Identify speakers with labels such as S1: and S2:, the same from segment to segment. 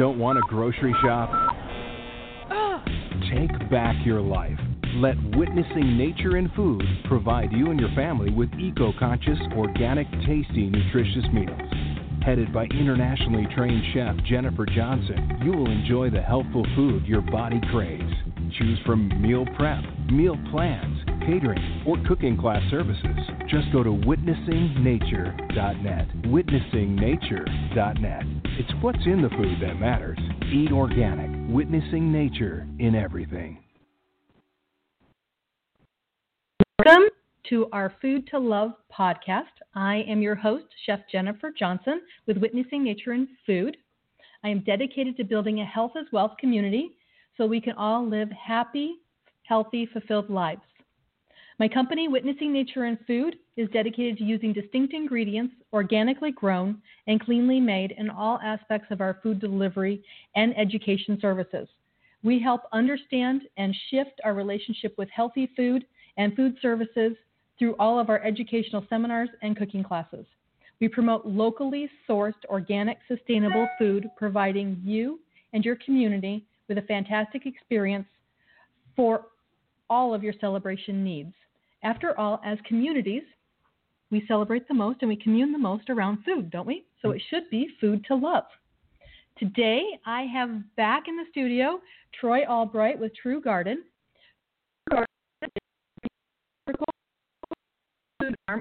S1: Don't want a grocery shop? Take back your life. Let Witnessing Nature and Food provide you and your family with eco conscious, organic, tasty, nutritious meals. Headed by internationally trained chef Jennifer Johnson, you will enjoy the healthful food your body craves. Choose from meal prep, meal plans, catering, or cooking class services. Just go to witnessingnature.net. Witnessingnature.net. It's what's in the food that matters. Eat organic, witnessing nature in everything.
S2: Welcome to our Food to Love podcast. I am your host, Chef Jennifer Johnson with Witnessing Nature and Food. I am dedicated to building a health as wealth community so we can all live happy, healthy, fulfilled lives. My company, Witnessing Nature and Food, is dedicated to using distinct ingredients, organically grown and cleanly made in all aspects of our food delivery and education services. We help understand and shift our relationship with healthy food and food services through all of our educational seminars and cooking classes. We promote locally sourced, organic, sustainable food, providing you and your community with a fantastic experience for all of your celebration needs. After all, as communities, we celebrate the most and we commune the most around food, don't we? So it should be food to love. Today, I have back in the studio Troy Albright with True Garden.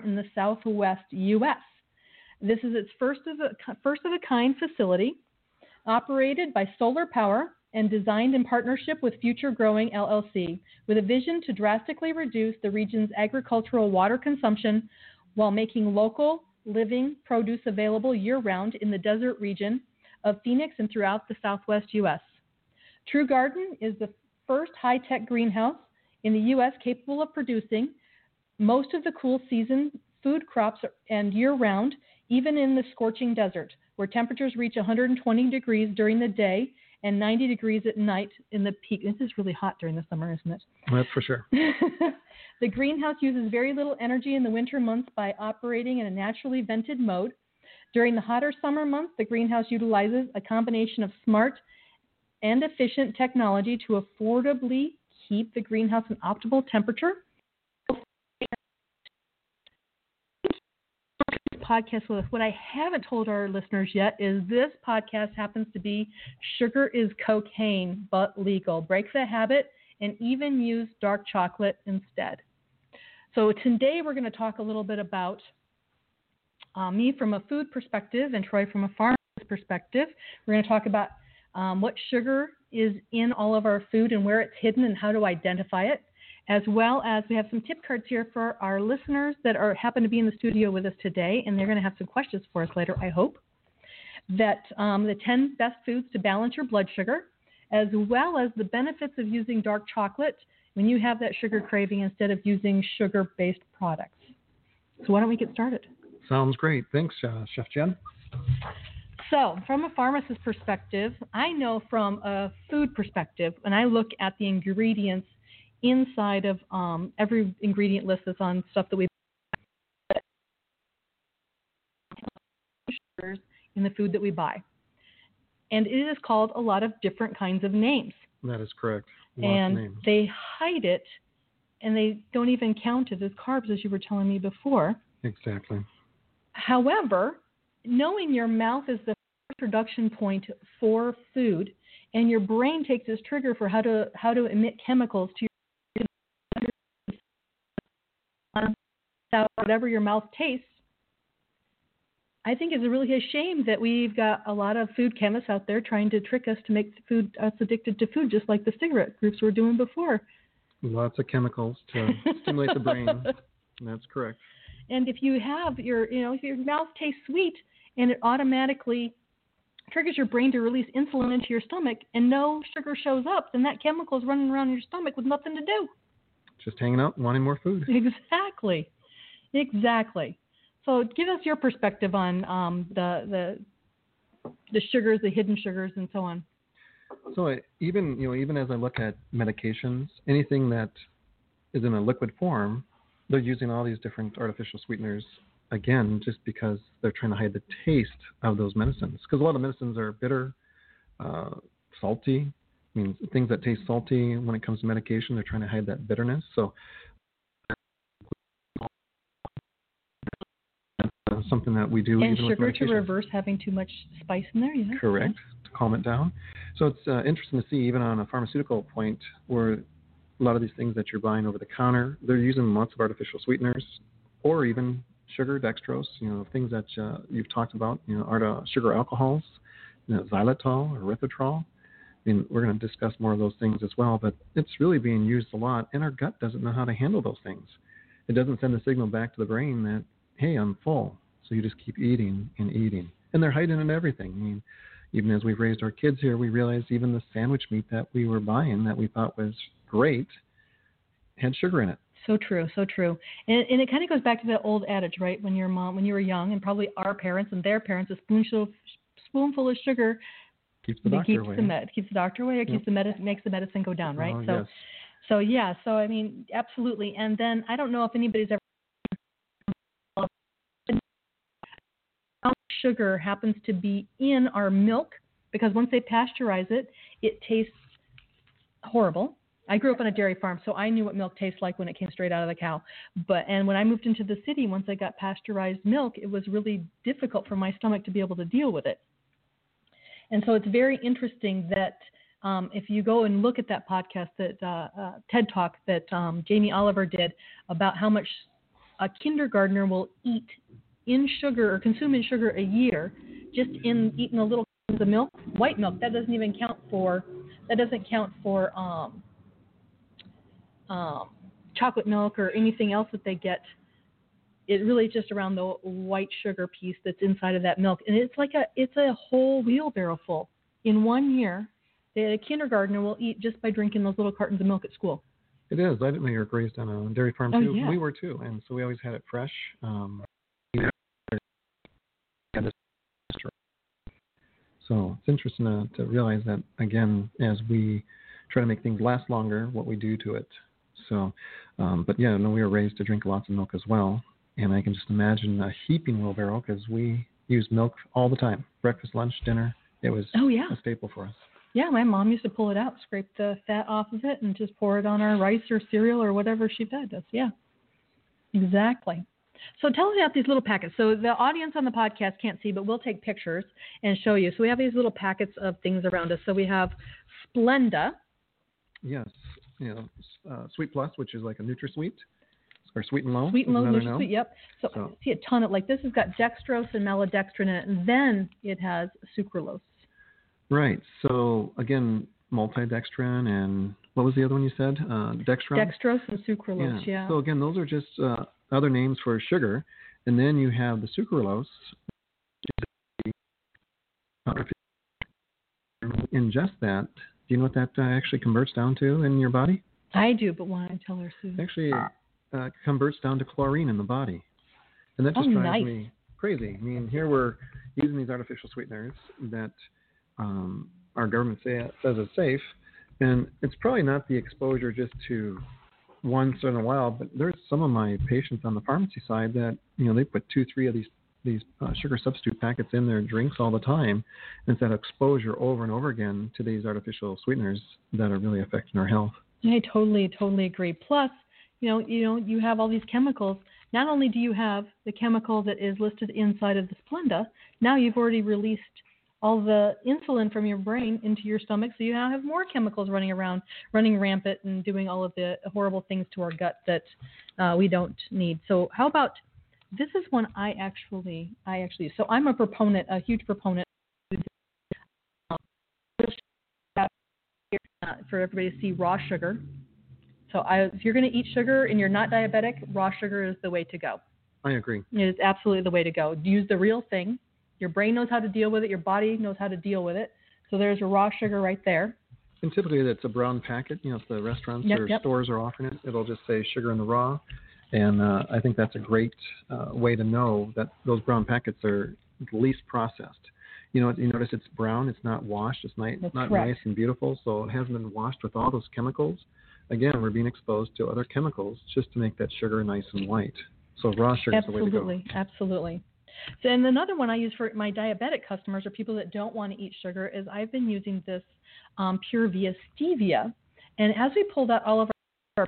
S2: In the Southwest U.S. This is its first of a first of a kind facility, operated by Solar Power and designed in partnership with Future Growing LLC, with a vision to drastically reduce the region's agricultural water consumption while making local living produce available year round in the desert region of Phoenix and throughout the southwest U.S. True Garden is the first high tech greenhouse in the U.S. capable of producing most of the cool season food crops and year round, even in the scorching desert, where temperatures reach 120 degrees during the day and 90 degrees at night in the peak. This is really hot during the summer, isn't it?
S3: That's for sure.
S2: the greenhouse uses very little energy in the winter months by operating in a naturally vented mode. During the hotter summer months, the greenhouse utilizes a combination of smart and efficient technology to affordably keep the greenhouse an optimal temperature. Podcast with us. What I haven't told our listeners yet is this podcast happens to be Sugar is Cocaine, but legal. Break the habit and even use dark chocolate instead. So today we're going to talk a little bit about uh, me from a food perspective and Troy from a farm perspective. We're going to talk about um, what sugar is in all of our food and where it's hidden and how to identify it, as well as we have some tip cards here for our listeners that are happen to be in the studio with us today, and they're going to have some questions for us later, I hope. That um, the 10 best foods to balance your blood sugar, as well as the benefits of using dark chocolate when you have that sugar craving instead of using sugar based products. So, why don't we get started?
S3: Sounds great. Thanks, uh, Chef Jen.
S2: So, from a pharmacist perspective, I know from a food perspective, when I look at the ingredients inside of um, every ingredient list that's on stuff that we buy, in the food that we buy. And it is called a lot of different kinds of names.
S3: That is correct.
S2: And they hide it and they don't even count it as carbs, as you were telling me before.
S3: Exactly.
S2: However, knowing your mouth is the production point for food, and your brain takes this trigger for how to how to emit chemicals to whatever your mouth tastes, I think it's a really a shame that we've got a lot of food chemists out there trying to trick us to make food us addicted to food, just like the cigarette groups were doing before.
S3: Lots of chemicals to stimulate the brain. That's correct.
S2: And if you have your, you know, if your mouth tastes sweet and it automatically triggers your brain to release insulin into your stomach and no sugar shows up, then that chemical is running around in your stomach with nothing to do.
S3: Just hanging out, wanting more food.
S2: Exactly. Exactly. So give us your perspective on um, the the the sugars, the hidden sugars, and so on.
S3: So I, even you know even as I look at medications, anything that is in a liquid form, they're using all these different artificial sweeteners again just because they're trying to hide the taste of those medicines. Because a lot of medicines are bitter, uh, salty. I mean things that taste salty when it comes to medication, they're trying to hide that bitterness. So uh, something that we do
S2: And
S3: even with
S2: sugar to reverse having too much spice in there, yeah.
S3: Correct. To calm it down. So it's uh, interesting to see, even on a pharmaceutical point, where a lot of these things that you're buying over the counter, they're using lots of artificial sweeteners, or even sugar, dextrose. You know, things that uh, you've talked about. You know, are sugar alcohols, you know, xylitol or erythritol. I mean, we're going to discuss more of those things as well, but it's really being used a lot, and our gut doesn't know how to handle those things. It doesn't send a signal back to the brain that, hey, I'm full. So you just keep eating and eating. And they're hiding in everything. I mean, even as we've raised our kids here, we realized even the sandwich meat that we were buying that we thought was great had sugar in it.
S2: So true, so true. And, and it kind of goes back to that old adage, right? When your mom, when you were young, and probably our parents and their parents, a spoonful, spoonful of sugar
S3: Keeps the doctor
S2: keeps
S3: away.
S2: the med- keeps the doctor away, or
S3: Yep.
S2: keeps the medicine, makes the medicine go down, right?
S3: Oh,
S2: so,
S3: yes.
S2: so yeah, so I mean, absolutely. And then I don't know if anybody's ever how much sugar happens to be in our milk because once they pasteurize it, it tastes horrible. I grew up on a dairy farm, so I knew what milk tastes like when it came straight out of the cow. But and when I moved into the city, once I got pasteurized milk, it was really difficult for my stomach to be able to deal with it. And so it's very interesting that um, if you go and look at that podcast that uh, uh, TED Talk that um, Jamie Oliver did about how much a kindergartner will eat in sugar or consume in sugar a year, just in eating a little of milk, white milk. That doesn't even count for that doesn't count for um, um, chocolate milk or anything else that they get. It really is just around the white sugar piece that's inside of that milk, and it's like a it's a whole wheelbarrow full in one year. The a kindergartner will eat just by drinking those little cartons of milk at school.
S3: It is. I didn't know you were raised on a dairy farm
S2: Oh,
S3: too.
S2: yeah.
S3: We were too, and so we always had it fresh. Um, so it's interesting to, to realize that again as we try to make things last longer, what we do to it. So, um, but yeah, no, we were raised to drink lots of milk as well, and I can just imagine a heaping wheelbarrow because we used milk all the time, breakfast, lunch, dinner. It was
S2: Oh yeah,
S3: a staple for us.
S2: yeah. My mom used to pull it out, scrape the fat off of it, and just pour it on our rice or cereal or whatever she fed us. Yeah, exactly. So tell us about these little packets. So the audience on the podcast can't see, but we'll take pictures and show you. So we have these little packets of things around us. So we have Splenda.
S3: Yes, you know, uh, Sweet Plus, which is like a NutraSweet, or Sweet and Low.
S2: Sweet and low
S3: another
S2: Sweet. Yep. So,
S3: So-
S2: I see a ton of like this has got dextrose and maltodextrin in it, and then it has sucralose.
S3: Right. So again, maltodextrin and what was the other one you said? Uh, dextrin.
S2: Dextrose and sucralose. Yeah.
S3: So again, those are just uh, other names for sugar, and then you have the sucralose. which is the- Ingest that. Do you know what that uh, actually converts down to in your body?
S2: I do, but why don't I tell her?
S3: It actually uh, converts down to chlorine in the body, and that just
S2: Oh,
S3: drives
S2: nice.
S3: me crazy. I mean, here we're using these artificial sweeteners that um, our government say, says is safe, and it's probably not the exposure just to once in a while, but there's some of my patients on the pharmacy side that you know they put two, three of these these uh, sugar substitute packets in their drinks all the time, and it's that exposure over and over again to these artificial sweeteners that are really affecting our health.
S2: I totally, totally agree. Plus, you know, you know, you have all these chemicals. Not only do you have the chemical that is listed inside of the Splenda, now you've already released all the insulin from your brain into your stomach, so you now have more chemicals running around, running rampant, and doing all of the horrible things to our gut that uh, we don't need. So, how about This is one I actually I actually. So I'm a proponent, a huge proponent for everybody to see raw sugar. So I, if you're going to eat sugar and you're not diabetic, raw sugar is the way to go.
S3: I agree.
S2: It is absolutely the way to go. Use the real thing. Your brain knows how to deal with it. Your body knows how to deal with it. So there's a raw sugar right there.
S3: And typically, it's a brown packet. You know, if the restaurants
S2: Yep,
S3: or
S2: yep.
S3: stores are offering it, it'll just say sugar in the raw. And uh, I think that's a great uh, way to know that those brown packets are the least processed. You know, you notice it's brown. It's not washed. It's not,
S2: That's
S3: not
S2: correct.
S3: nice and beautiful. So it hasn't been washed with all those chemicals. Again, we're being exposed to other chemicals just to make that sugar nice and white. So raw sugar is the way to go.
S2: Absolutely, absolutely. So, and another one I use for my diabetic customers or people that don't want to eat sugar is I've been using this um, Pure Via Stevia, and as we pulled out all of our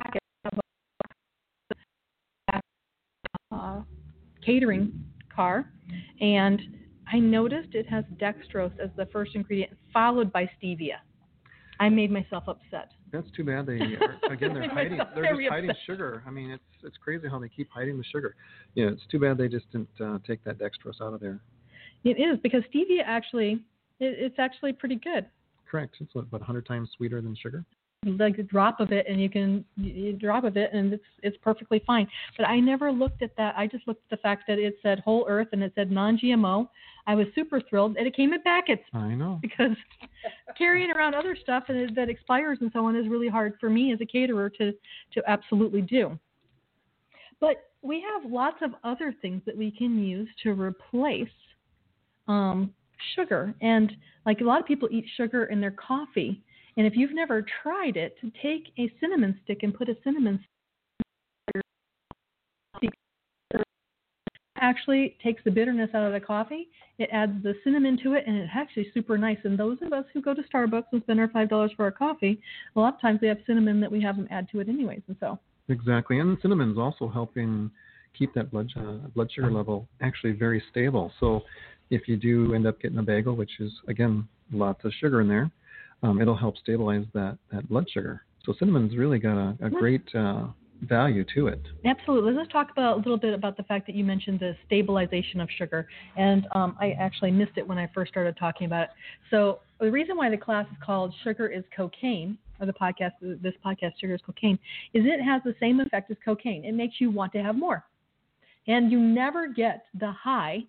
S2: uh, catering car, and I noticed it has dextrose as the first ingredient, followed by stevia. I made myself upset.
S3: That's too bad. They are, again they're hiding. They're just hiding
S2: upset.
S3: sugar. I mean, it's it's crazy how they keep hiding the sugar. Yeah, it's too bad they just didn't uh, take that dextrose out of there.
S2: It is because stevia actually, it, it's actually pretty good.
S3: Correct. It's what, about 100 times sweeter than sugar.
S2: like a drop of it and you can you, you drop of it and it's it's perfectly fine but i never looked at that i just looked at the fact that it said whole earth and it said non gmo i was super thrilled and it came in packets.
S3: I know.
S2: because carrying around other stuff and that expires and so on is really hard for me as a caterer to to absolutely do. But we have lots of other things that we can use to replace um, sugar. And like a lot of people eat sugar in their coffee. And if you've never tried it to take a cinnamon stick and put a cinnamon stick actually takes the bitterness out of the coffee it adds the cinnamon to it and it's actually super nice and those of us who go to starbucks and spend our five dollars for our coffee a lot of times we have cinnamon that we have them add to it anyways and so
S3: Exactly. And cinnamon's also helping keep that blood uh, blood sugar level actually very stable. So if you do end up getting a bagel, which is again lots of sugar in there, um, it'll help stabilize that that blood sugar. So cinnamon's really got a, a great uh, value to it.
S2: Absolutely. Let's talk about a little bit about the fact that you mentioned the stabilization of sugar, and um, I actually missed it when I first started talking about it. So the reason why the class is called "Sugar is Cocaine," or the podcast, this podcast, "Sugar is Cocaine," is it has the same effect as cocaine. It makes you want to have more, and you never get the high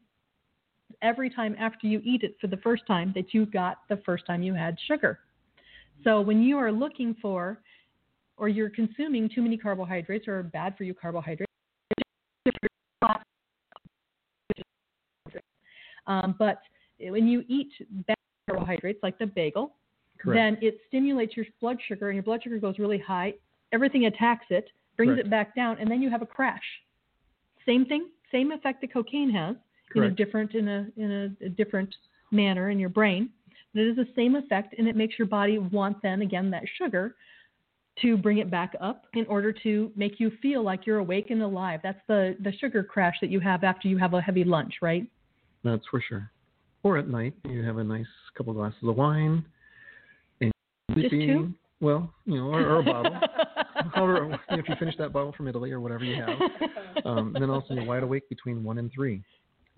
S2: every time after you eat it for the first time that you got the first time you had sugar. So when you are looking for or you're consuming too many carbohydrates or bad for you carbohydrates. Um, but when you eat bad carbohydrates like the bagel,
S3: Correct.
S2: then it stimulates your blood sugar and your blood sugar goes really high. Everything attacks it, brings
S3: Correct.
S2: it back down, and then you have a crash. Same thing, same effect that cocaine has in a different in a in a, a different manner in your brain. But it is the same effect, and it makes your body want then again that sugar to bring it back up in order to make you feel like you're awake and alive. That's the the sugar crash that you have after you have a heavy lunch, right?
S3: That's for sure. Or at night, you have a nice couple glasses of wine. And
S2: Just two?
S3: Well, you know, or, or a bottle. However, if you finish that bottle from Italy or whatever you have. Um, and then also you're wide awake between one and three.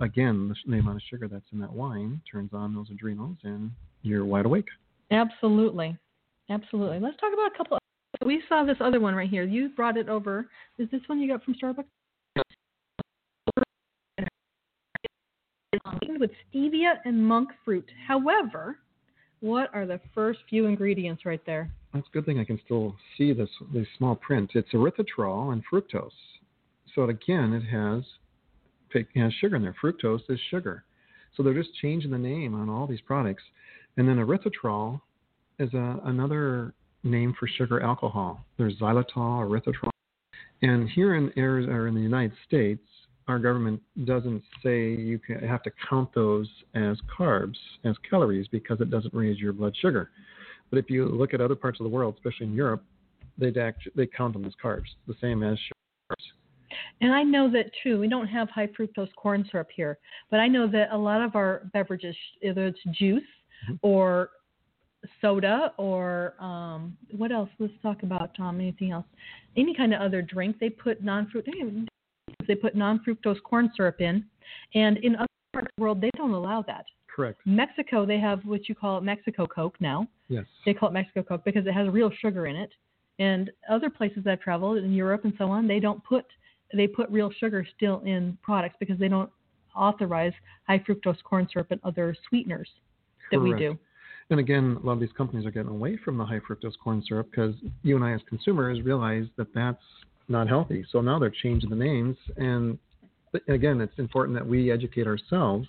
S3: Again, the, the amount of sugar that's in that wine turns on those adrenals, and you're wide awake.
S2: Absolutely. Absolutely. Let's talk about a couple. We saw this other one right here. You brought it over. Is this one you got from Starbucks? With stevia and monk fruit. However, what are the first few ingredients right there?
S3: That's a good thing I can still see this this small print. It's erythritol and fructose. So again, it has it has sugar in there. Fructose is sugar. So they're just changing the name on all these products. And then erythritol is a, another name for sugar alcohol. There's xylitol, erythritol. And here in in the United States, our government doesn't say you can, have to count those as carbs, as calories, because it doesn't raise your blood sugar. But if you look at other parts of the world, especially in Europe, they they count them as carbs, the same as sugar.
S2: And I know that too. We don't have high fructose corn syrup here, but I know that a lot of our beverages, either it's juice
S3: Mhm.
S2: or soda or um, what else? Let's talk about Tom. Anything else? Any kind of other drink? They put non-fruit. They put non-fructose corn syrup in, and in other parts of the world they don't allow that.
S3: Correct.
S2: Mexico, they have what you call Mexico Coke now.
S3: Yes.
S2: They call it Mexico Coke because it has real sugar in it. And other places I've traveled in Europe and so on, they don't put they put real sugar still in products because they don't authorize high fructose corn syrup and other sweeteners that we
S3: Correct.
S2: do.
S3: And again, a lot of these companies are getting away from the high fructose corn syrup because you and I, as consumers, realize that that's not healthy. So now they're changing the names. And again, it's important that we educate ourselves.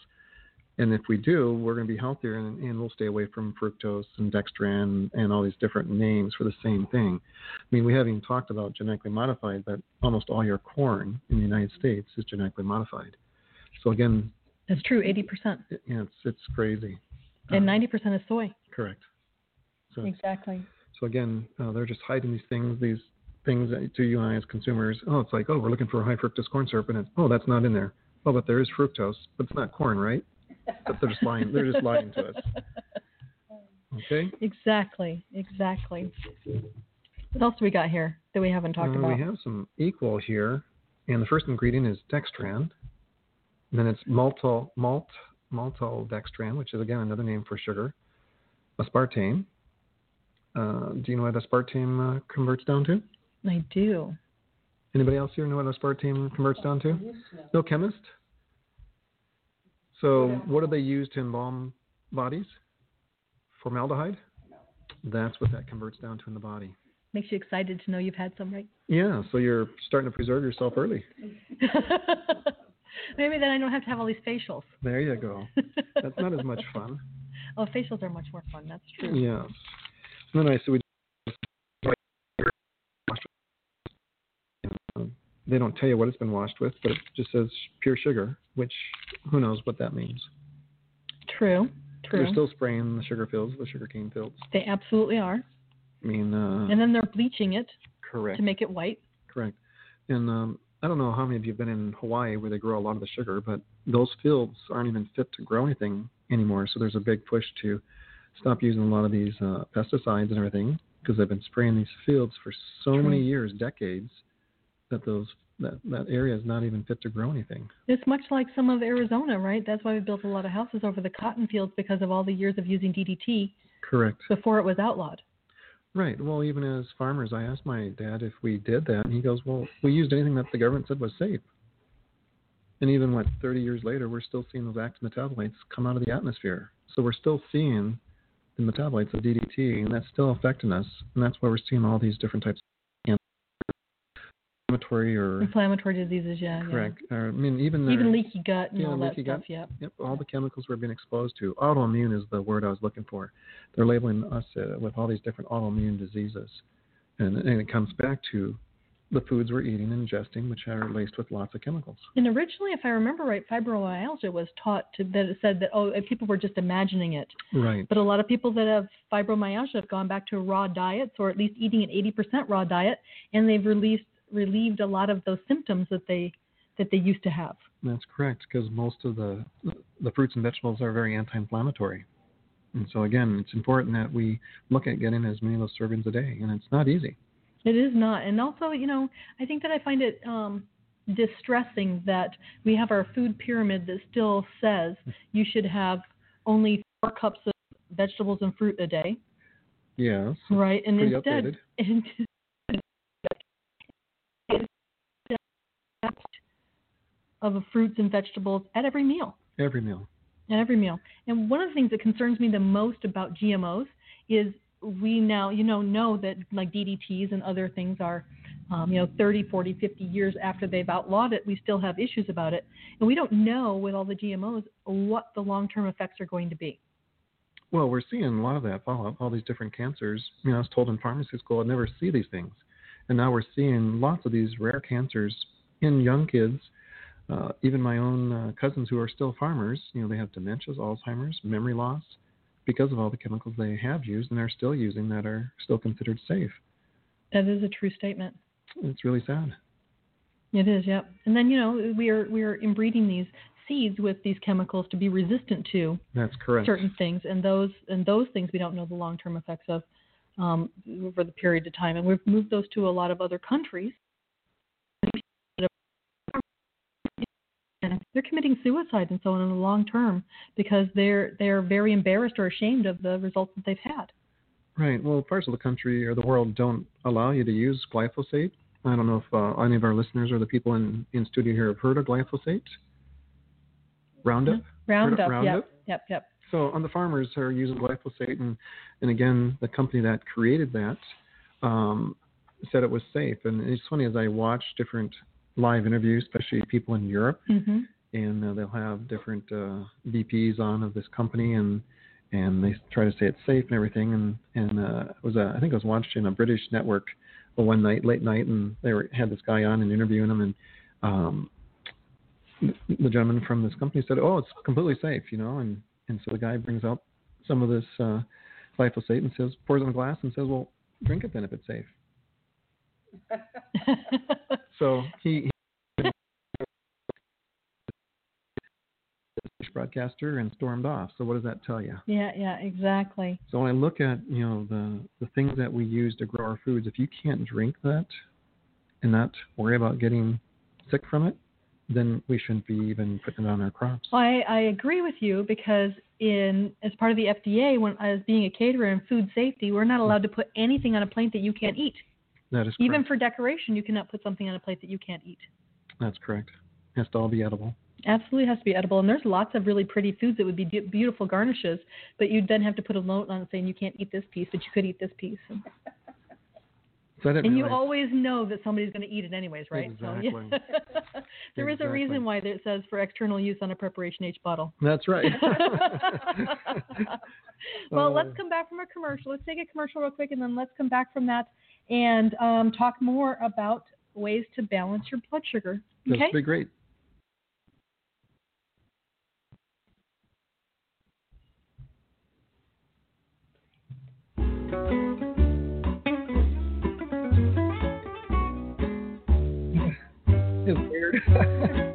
S3: And if we do, we're going to be healthier and, and we'll stay away from fructose and dextran and all these different names for the same thing. I mean, we haven't even talked about genetically modified, but almost all your corn in the United States is genetically modified. So again,
S2: That's true, 80%.
S3: it, know, it's it's crazy.
S2: And
S3: Um,
S2: 90% is soy.
S3: Correct. So
S2: Exactly.
S3: so again, uh, they're just hiding these things, these things to you and I as consumers. Oh, it's like, oh, we're looking for high fructose corn syrup, and it's, oh, that's not in there. Oh, but there is fructose, but it's not corn, right? But they're just lying. They're just lying to us. Okay.
S2: Exactly. Exactly. What else do we got here that we haven't talked
S3: Uh,
S2: about?
S3: We have some equal here, and the first ingredient is dextran. And then it's maltol malt maltodextrin, which is again another name for sugar. Aspartame. Uh, do you know what aspartame uh, converts down to?
S2: I do.
S3: Anybody else here know what aspartame converts down to? No chemist. So what do they use to embalm bodies? Formaldehyde. That's what that converts down to in the body.
S2: Makes you excited to know you've had some, right?
S3: Yeah, so you're starting to preserve yourself early.
S2: Maybe then I don't have to have all these facials.
S3: There you go. That's not as much fun.
S2: oh, facials are much more fun. That's true.
S3: Yeah. And then I so we they don't tell you what it's been washed with, but it just says pure sugar, which who knows what that means.
S2: True. True.
S3: They're still spraying the sugar fields, the sugar cane fields.
S2: they absolutely are.
S3: I mean, uh,
S2: And then they're bleaching it
S3: correct,
S2: to make it white.
S3: correct. And um, I don't know how many of you have been in Hawaii where they grow a lot of the sugar, but those fields aren't even fit to grow anything anymore. So there's a big push to stop using a lot of these uh, pesticides and everything because they've been spraying these fields for so
S2: True.
S3: many years, decades, that those that that area is not even fit to grow anything.
S2: It's much like some of Arizona, right? That's why we built a lot of houses over the cotton fields because of all the years of using DDT
S3: Correct.
S2: before it was outlawed.
S3: Right. Well, even as farmers, I asked my dad if we did that, and he goes, "Well, we used anything that the government said was safe." And even what 30 years later, we're still seeing those active metabolites come out of the atmosphere. So we're still seeing the metabolites of DDT, and that's still affecting us. And that's why we're seeing all these different types of inflammatory or
S2: Inflammatory diseases, yeah. yeah.
S3: correct. Or, I mean, even the,
S2: Even leaky gut and
S3: Yeah,
S2: all that
S3: leaky
S2: stuff,
S3: gut.
S2: yeah.
S3: Yep, all the chemicals we're being exposed to. Autoimmune is the word I was looking for. They're labeling us uh, with all these different autoimmune diseases, and, and it comes back to the foods we're eating and ingesting, which are laced with lots of chemicals.
S2: And originally, if I remember right, fibromyalgia was taught to that it said that oh, people were just imagining it.
S3: Right.
S2: But a lot of people that have fibromyalgia have gone back to raw diets or at least eating an 80% raw diet, and they've released relieved a lot of those symptoms that they that they used to have.
S3: That's correct, because most of the the fruits and vegetables are very anti-inflammatory. And so again, it's important that we look at getting as many of those servings a day, and it's not easy.
S2: It is not, and also, you know, I think that I find it um, distressing that we have our food pyramid that still says you should have only four cups of vegetables and fruit a day,
S3: Yes.
S2: right? And instead,
S3: updated.
S2: of fruits and vegetables at every meal.
S3: Every meal.
S2: at every meal. And one of the things that concerns me the most about GMOs is we now, you know, know that like DDTs and other things are, um, you know, 30, 40, 50 years after they've outlawed it, we still have issues about it. And we don't know with all the GMOs what the long-term effects are going to be.
S3: Well, we're seeing a lot of that follow up, all these different cancers. You know, I was told in pharmacy school I'd never see these things. And now we're seeing lots of these rare cancers in young kids. Uh, even my own uh, cousins who are still farmers, you know, they have dementias, Alzheimer's, memory loss because of all the chemicals they have used and are still using that are still considered safe.
S2: That is a true statement.
S3: It's really sad.
S2: It is, yep. And then you know we are we are inbreeding these seeds with these chemicals to be resistant to
S3: That's correct.
S2: certain things, and those and those things we don't know the long term effects of um, over the period of time. And we've moved those to a lot of other countries. They're committing suicide and so on in the long term because they're they're very embarrassed or ashamed of the results that they've had.
S3: Right. Well, parts of the country or the world don't allow you to use glyphosate. I don't know if uh, any of our listeners or the people in, in studio here have heard of glyphosate. Roundup.
S2: Roundup.
S3: Roundup?
S2: Yep. Yep. Yep.
S3: So on the farmers who are using glyphosate, and and again, the company that created that um, said it was safe. And it's funny as I watch different live interviews, especially people in Europe,
S2: hmm
S3: and uh, they'll have different uh, VPs on of this company, and and they try to say it's safe and everything. And and uh, it was a, I think I was watching a British network one night, late night, and they were, had this guy on and interviewing him, and um, the gentleman from this company said, "Oh, it's completely safe," you know, and and so the guy brings out some of this uh, glyphosate and says, pours it in a glass and says, "Well, drink it then if it's safe." So he, he broadcaster and stormed off. So what does that tell you?
S2: yeah. Yeah. Exactly.
S3: So when I look at you know the the things that we use to grow our foods, if you can't drink that and not worry about getting sick from it, then we shouldn't be even putting it on our crops.
S2: Well, I, I agree with you because in as part of the FDA, when as being a caterer and food safety, we're not allowed to put anything on a plate that you can't eat.
S3: That is correct.
S2: Even for decoration, you cannot put something on a plate that you can't eat.
S3: That's correct. It has to all be edible.
S2: Absolutely has to be edible, and there's lots of really pretty foods that would be be- beautiful garnishes, but you'd then have to put a note on it saying you can't eat this piece, but you could eat this piece. And,
S3: So
S2: and you always know that somebody's going to eat it anyways, right?
S3: Exactly.
S2: So, yeah. there is a reason why it says for external use on a preparation H bottle.
S3: That's right.
S2: well,
S3: Uh,
S2: let's come back from a commercial. Let's take a commercial real quick, and then let's come back from that and um, talk more about ways to balance your blood sugar.
S3: That's
S2: Okay.
S3: be great. It's weird.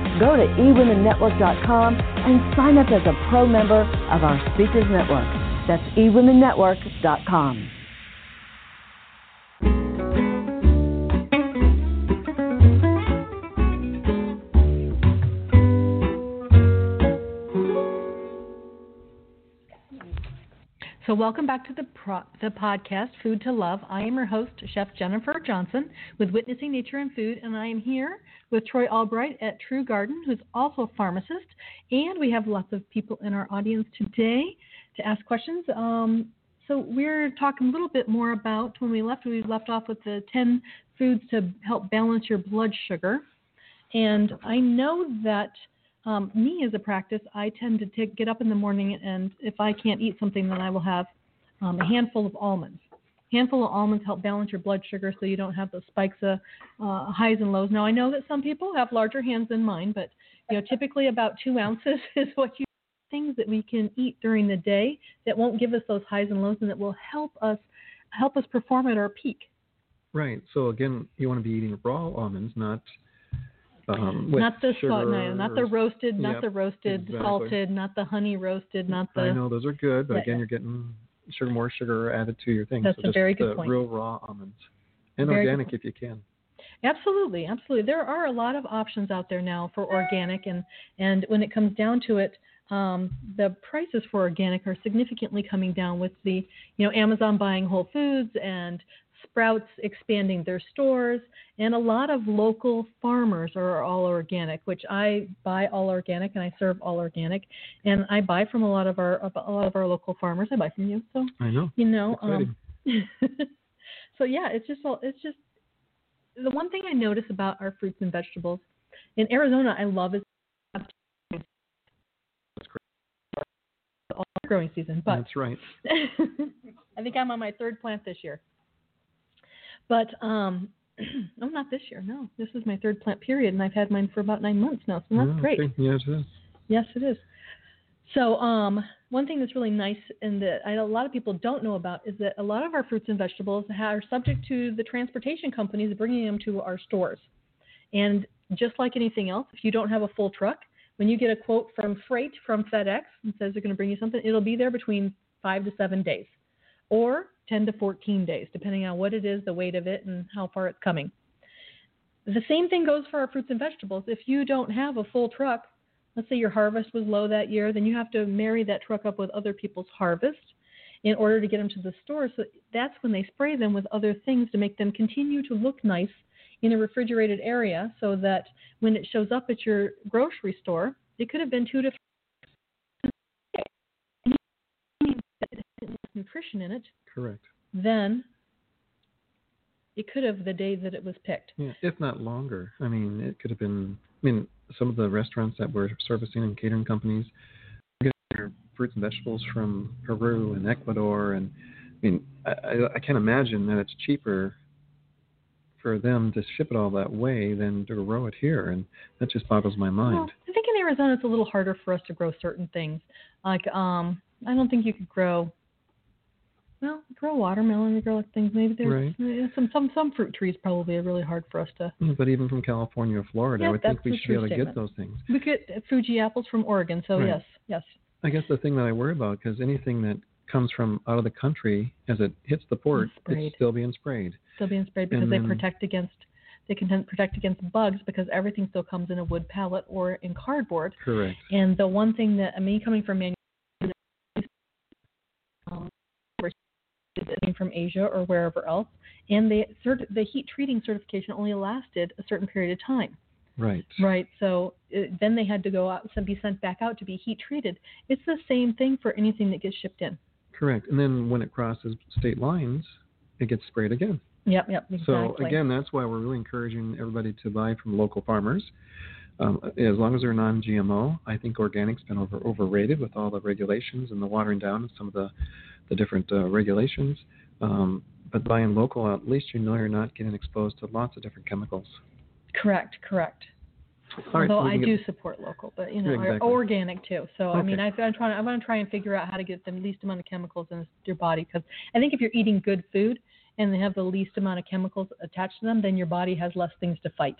S4: go to eWomenNetwork.com and sign up as a pro member of our Speakers Network. That's eWomenNetwork.com.
S2: So, welcome back to the pro- the podcast Food to Love. I am your host, Chef Jennifer Johnson, with Witnessing Nature and Food, and I am here with Troy Albright at True Garden, who's also a pharmacist. And we have lots of people in our audience today to ask questions. Um, so, we're talking a little bit more about when we left. We left off with the 10 foods to help balance your blood sugar. And I know that um, me as a practice, I tend to take, get up in the morning, and if I can't eat something, then I will have um, a handful of almonds. handful of almonds help balance your blood sugar so you don't have those spikes of uh, highs and lows. Now I know that some people have larger hands than mine, but you know typically about two ounces is what you things that we can eat during the day that won't give us those highs and lows and that will help us help us perform at our peak.
S3: Right. So again, you want to be eating raw almonds, not um,
S2: not the
S3: sugar.
S2: no, not the roasted, not
S3: Yep,
S2: the roasted
S3: exactly.
S2: salted, not the honey roasted, not the.
S3: I know those are good, but
S2: Yeah,
S3: again, you're getting sugar, more sugar added to your thing.
S2: That's
S3: so
S2: a very good
S3: the
S2: point.
S3: real raw almonds and
S2: Very
S3: organic if you can.
S2: Absolutely, absolutely. There are a lot of options out there now for organic, and and when it comes down to it, um, the prices for organic are significantly coming down with the you know Amazon buying Whole Foods and Sprouts expanding their stores, and a lot of local farmers are all organic, which I buy all organic and I serve all organic, and I buy from a lot of our a lot of our local farmers. I buy from you, so
S3: I know.
S2: you know. Um, so yeah, it's just all it's just the one thing I notice about our fruits and vegetables in Arizona. I love is all growing season, but
S3: That's right.
S2: I think I'm on my third plant this year. But um, oh, not this year. No, this is my third plant period, and I've had mine for about nine months now, so that's
S3: Oh,
S2: great.
S3: okay. Yes, it is.
S2: Yes, it is. So, um, one thing that's really nice and that I, a lot of people don't know about is that a lot of our fruits and vegetables are subject to the transportation companies bringing them to our stores. And just like anything else, if you don't have a full truck, when you get a quote from freight from FedEx and says they're going to bring you something, it'll be there between five to seven days, or 10 to 14 days, depending on what it is, the weight of it, and how far it's coming. The same thing goes for our fruits and vegetables. If you don't have a full truck, let's say your harvest was low that year, then you have to marry that truck up with other people's harvest in order to get them to the store. So that's when they spray them with other things to make them continue to look nice in a refrigerated area so that when it shows up at your grocery store, it could have been two to three nutrition in it,
S3: Correct.
S2: then it could have the day that it was picked.
S3: Yeah, if not longer. I mean, it could have been. I mean, some of the restaurants that we're servicing and catering companies get their fruits and vegetables from Peru and Ecuador, and I mean, I, I, I can't imagine that it's cheaper for them to ship it all that way than to grow it here, and that just boggles my
S2: Well,
S3: mind.
S2: I think in Arizona it's a little harder for us to grow certain things. Like, um, I don't think you could grow. Well, grow watermelon, you grow like things. Maybe there's
S3: Right.
S2: some some some fruit trees probably are really hard for us to.
S3: Mm, but even from California or Florida,
S2: Yeah,
S3: I would think we should be able to get those things.
S2: We get Fuji apples from Oregon, so
S3: Right.
S2: yes, yes.
S3: I guess the thing that I worry about, because anything that comes from out of the country, as it hits the port, it's still being sprayed.
S2: Still being sprayed because
S3: And
S2: they
S3: then-
S2: protect against they can protect against bugs because everything still comes in a wood pallet or in cardboard.
S3: Correct.
S2: And the one thing that I mean, coming from manu- um, came from Asia or wherever else, and the cert- the heat treating certification only lasted a certain period of time.
S3: Right.
S2: Right. So it, then they had to go out and be sent back out to be heat treated. It's the same thing for anything that gets shipped in.
S3: Correct. And then when it crosses state lines, it gets sprayed again.
S2: Yep. Yep. Exactly.
S3: So again, that's why we're really encouraging everybody to buy from local farmers. Um, as long as they're non-GMO, I think organic's been over overrated with all the regulations and the watering down of some of the the different uh, regulations. Um, but buying local, at least you know you're not getting exposed to lots of different chemicals.
S2: correct. Correct.
S3: All right,
S2: Although
S3: so
S2: I do
S3: get-
S2: support local, but you know,
S3: Yeah, exactly.
S2: organic too. So I mean, I, I'm trying. I'm going to try and figure out how to get the least amount of chemicals in your body because I think if you're eating good food and they have the least amount of chemicals attached to them, then your body has less things to fight.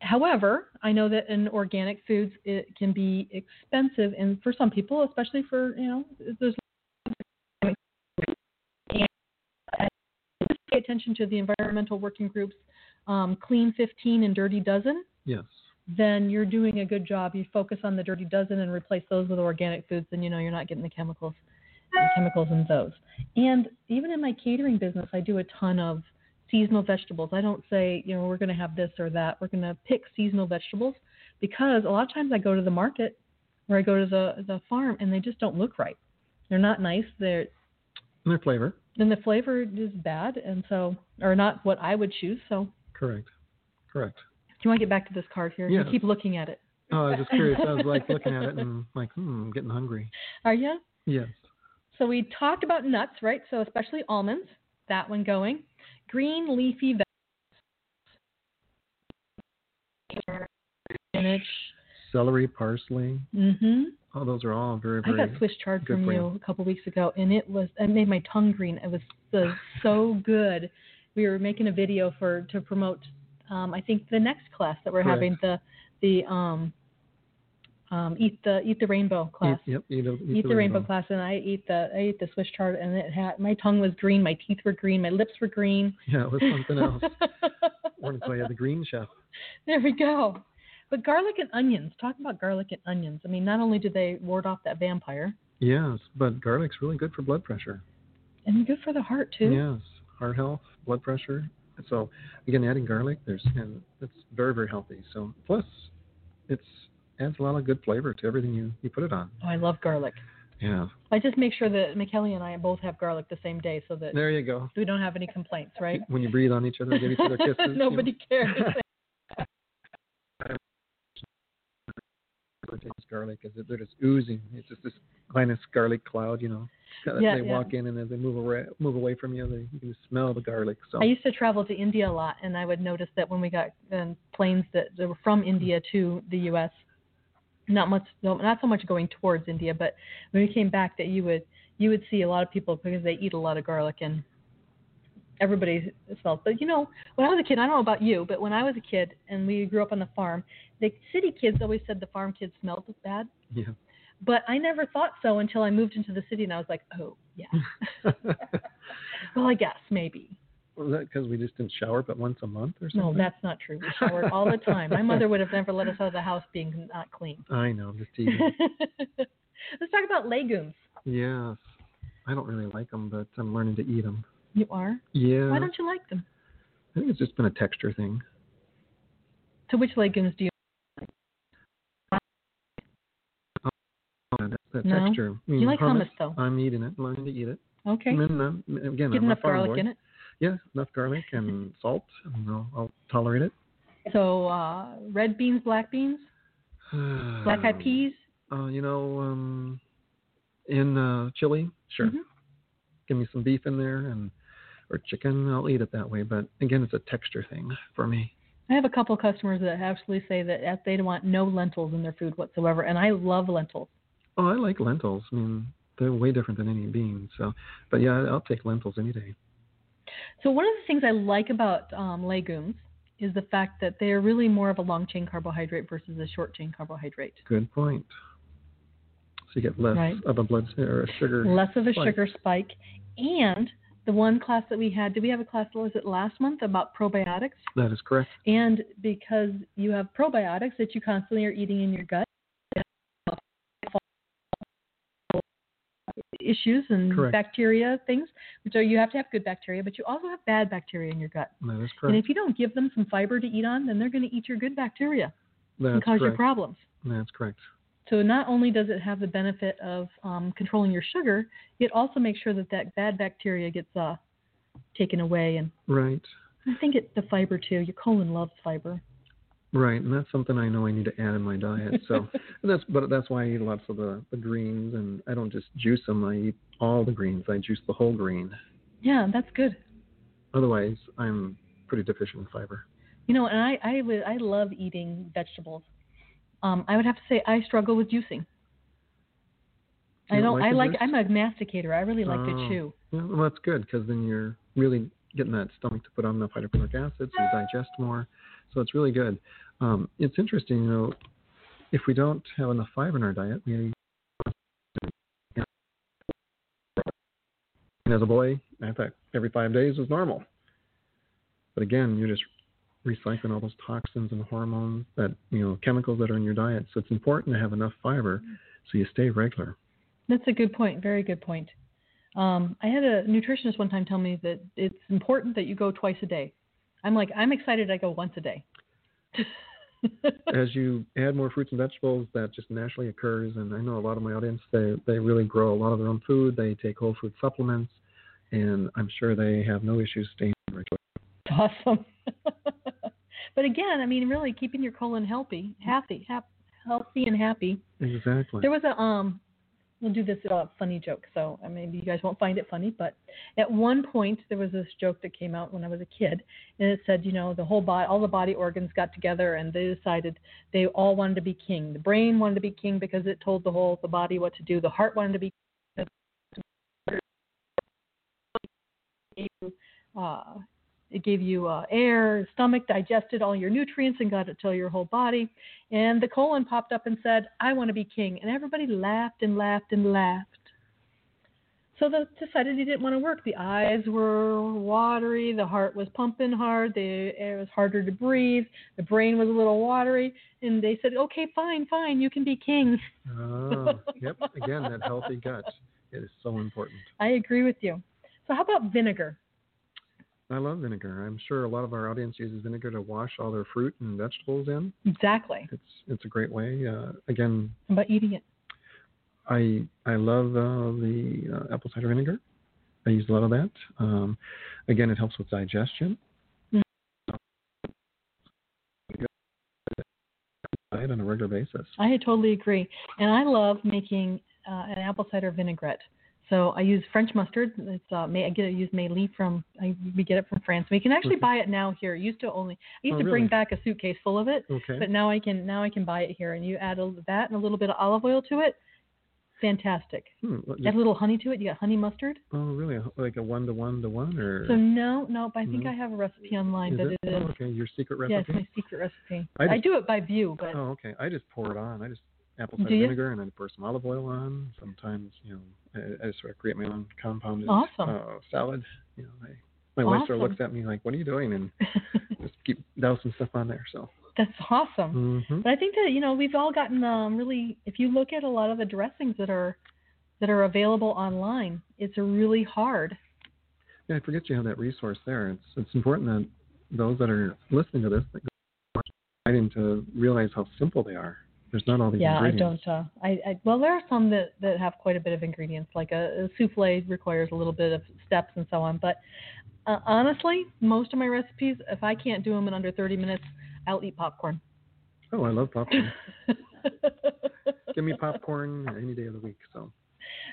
S2: However, I know that in organic foods it can be expensive, and for some people, especially for you know, there's pay attention to the environmental working groups, um, Clean 15 and Dirty Dozen
S3: Yes.
S2: then you're doing a good job. You focus on the dirty dozen and replace those with organic foods, then you know you're not getting the chemicals, the chemicals in those. And even in my catering business, I do a ton of seasonal vegetables. I don't say, you know, we're going to have this or that. We're going to pick seasonal vegetables because a lot of times I go to the market or I go to the the farm and they just don't look right. They're not nice. They're
S3: And their flavor.
S2: And the flavor is bad, and so or not what I would choose. So,
S3: correct, Correct.
S2: Do you want to get back to this card here? You keep looking at it.
S3: Oh, I was just curious. I was like looking at it and like, hmm, I'm getting hungry.
S2: Are you?
S3: Yes.
S2: So we talked about nuts, right? So especially almonds, that one going. Green leafy vegetables. Spinach.
S3: Celery, parsley.
S2: Mhm.
S3: Oh, those are all very,
S2: I
S3: very.
S2: got Swiss chard from you
S3: you.
S2: a couple weeks ago, and it was it made my tongue green. It was so, so good. We were making a video for to promote. Um, I think the next class that we're
S3: Correct.
S2: having the the um, um, eat the eat the rainbow class.
S3: Eat, yep. Eat, a-
S2: eat, the, rainbow. class and I ate the I ate the Swiss chard and it had my tongue was green, my teeth were green, my lips were green.
S3: Yeah, it was something else. Wanted to tell you the green chef.
S2: there we go. But garlic and onions. Talk about garlic and onions. I mean, not only do they ward off that vampire,
S3: Yes, but garlic's really good for blood pressure.
S2: and good for the heart too.
S3: Yes, heart health, blood pressure. So again, adding garlic, there's and it's very very healthy. So plus, it's adds a lot of good flavor to everything you you put it on.
S2: Oh, I love garlic.
S3: Yeah.
S2: I just make sure that McKelly and I both have garlic the same day so that
S3: There you go.
S2: we don't have any complaints, right?
S3: When you breathe on each other, and give each other kisses. you know.
S2: Nobody cares.
S3: It tastes garlic because they're just oozing. It's just this kind of garlic cloud, you know.
S2: Yeah,
S3: they
S2: yeah.
S3: walk in and as they move away, move away from you, they, you can smell the garlic. So
S2: I used to travel to India a lot, and I would notice that when we got um, planes that, that were from India to the U.S., not much, no, not so much going towards India, but when we came back, that you would you would see a lot of people because they eat a lot of garlic and everybody smells. But you know, when I was a kid, I don't know about you, but when I was a kid and we grew up on the farm, the city kids always said the farm kids smelled bad.
S3: yeah.
S2: But I never thought so until I moved into the city, and I was like, oh yeah. well, I guess maybe.
S3: Was that because we just didn't shower but once a month or something?
S2: No, that's not true. We showered all the time. My mother would have never let us out of the house being not clean.
S3: I know, I'm just teasing.
S2: Let's talk about legumes.
S3: yes. I don't really like them, but I'm learning to eat them.
S2: You are?
S3: Yeah.
S2: Why don't you like them?
S3: I think it's just been a texture thing.
S2: So which legumes do you?
S3: Oh, that, that
S2: No?
S3: texture. I mean,
S2: You like hummus, though.
S3: I'm eating it, learning to eat it.
S2: Okay.
S3: And then, um, again,
S2: Get
S3: I'm
S2: enough garlic
S3: boy.
S2: in it.
S3: Yeah, enough garlic and salt, and I'll, I'll tolerate it.
S2: So uh, red beans, black beans, black eyed peas.
S3: Uh, you know, um, in uh, chili, sure.
S2: Mhm.
S3: Give me some beef in there and or chicken. I'll eat it that way. But again, it's a texture thing for me.
S2: I have a couple of customers that actually say that they want no lentils in their food whatsoever, and I love lentils.
S3: Oh, I like lentils. I mean, they're way different than any beans. So, but yeah, I'll take lentils any day.
S2: So one of the things I like about um, legumes is the fact that they're really more of a long chain carbohydrate versus a short chain carbohydrate.
S3: Good point. So you get less
S2: Right.
S3: of a blood or a sugar.
S2: Less of a
S3: spike.
S2: sugar spike, and the one class that we had, did we have a class? Was it last month about probiotics?
S3: That is correct.
S2: And because you have probiotics that you constantly are eating in your gut, issues and
S3: Correct.
S2: bacteria things, which are you have to have good bacteria, but you also have bad bacteria in your gut.
S3: That is correct.
S2: And if you don't give them some fiber to eat on, then they're going to eat your good bacteria and
S3: That's
S2: cause you
S3: correct.
S2: problems.
S3: That's correct.
S2: So not only does it have the benefit of um, controlling your sugar, it also makes sure that that bad bacteria gets uh, taken away. And
S3: Right.
S2: I think it, the fiber too. Your colon loves fiber.
S3: Right, and that's something I know I need to add in my diet. So, that's but that's why I eat lots of the, the greens, and I don't just juice them. I eat all the greens. I juice the whole green.
S2: Yeah, that's good.
S3: Otherwise, I'm pretty deficient in fiber.
S2: You know, and I I, I love eating vegetables. Um, I would have to say I struggle with juicing. I
S3: You
S2: don't.
S3: like
S2: I like.
S3: Juice?
S2: I'm a masticator. I really like to
S3: Oh.
S2: chew.
S3: Yeah, well, that's good because then you're really getting that stomach to put on enough hydrochloric acid, so you digest more. So it's really good. Um, it's interesting, you know, if we don't have enough fiber in our diet, we. And as a boy, I thought every five days was normal. But again, you're just recycling all those toxins and hormones that you know chemicals that are in your diet. So it's important to have enough fiber so you stay regular.
S2: That's a good point. Very good point. Um, I had a nutritionist one time tell me that it's important that you go twice a day. I'm like, I'm excited. I go once a day.
S3: as you add more fruits and vegetables, that just naturally occurs. And I know a lot of my audience, they, they really grow a lot of their own food. They take whole food supplements, and I'm sure they have no issues staying regular.
S2: awesome. but again, I mean, really keeping your colon healthy, happy, hap- healthy and happy.
S3: Exactly.
S2: There was a um, we'll do this uh, funny joke. So uh, maybe you guys won't find it funny, but at one point there was this joke that came out when I was a kid, and it said, you know, the whole body, all the body organs got together and they decided they all wanted to be king. The brain wanted to be king because it told the whole the body what to do. The heart wanted to be. Uh, it gave you uh, air, stomach digested all your nutrients and got it to your whole body. And the colon popped up and said, I want to be king. And everybody laughed and laughed and laughed. So they decided he didn't want to work. The eyes were watery, the heart was pumping hard, the air was harder to breathe, the brain was a little watery, and they said, "Okay, fine, fine, you can be king."
S3: Oh, yep. Again, that healthy gut it is so important.
S2: I agree with you. So how about vinegar?
S3: I love vinegar. I'm sure a lot of our audience uses vinegar to wash all their fruit and vegetables in.
S2: Exactly.
S3: It's it's a great way. Uh, again,
S2: How about eating it?
S3: I I love uh, the uh, apple cider vinegar. I use a lot of that. Um, again, it helps with digestion.
S2: Mm.
S3: Diet on a regular regular basis.
S2: I totally agree. And I love making uh, an apple cider vinaigrette. So I use French mustard. It's uh, may, I get it use Maille from I, we get it from France. We can actually buy it now here. Used to only I used
S3: Oh,
S2: to bring back a suitcase full of it,
S3: Okay.
S2: but now I can now I can buy it here. And you add a, that and a little bit of olive oil to it. Fantastic.
S3: Hmm,
S2: Add a little honey to it. You got honey mustard.
S3: oh, really? Like a one to one to one, or
S2: So no, no, but I think
S3: No?
S2: I have a recipe online,
S3: is
S2: but
S3: it?
S2: it is.
S3: Oh, okay, your secret
S2: Yeah,
S3: recipe.
S2: it's my secret recipe.
S3: I
S2: I, do it by view, but
S3: Oh, okay. I just pour it on. I just apple cider vinegar and I pour some olive oil on. Sometimes, you know, I, I just sort of create my own compounded
S2: Awesome.
S3: uh, salad. You know, I, my wife sort of looks at me like, "What are you doing?" And just keep dousing stuff on there. So.
S2: that's awesome.
S3: hmm
S2: But I think that you know we've all gotten um, really. If you look at a lot of the dressings that are that are available online, it's really hard.
S3: Yeah, I forget you have that resource there. It's it's important that those that are listening to this that go into realize how simple they are. There's not all these ingredients.
S2: Yeah, I don't. Uh, I, I well, there are some that that have quite a bit of ingredients. Like a, a souffle requires a little bit of steps and so on. But uh, honestly, most of my recipes, if I can't do them in under 30 minutes, I'll eat popcorn.
S3: Oh, I love popcorn. Give me popcorn any day of the week. So.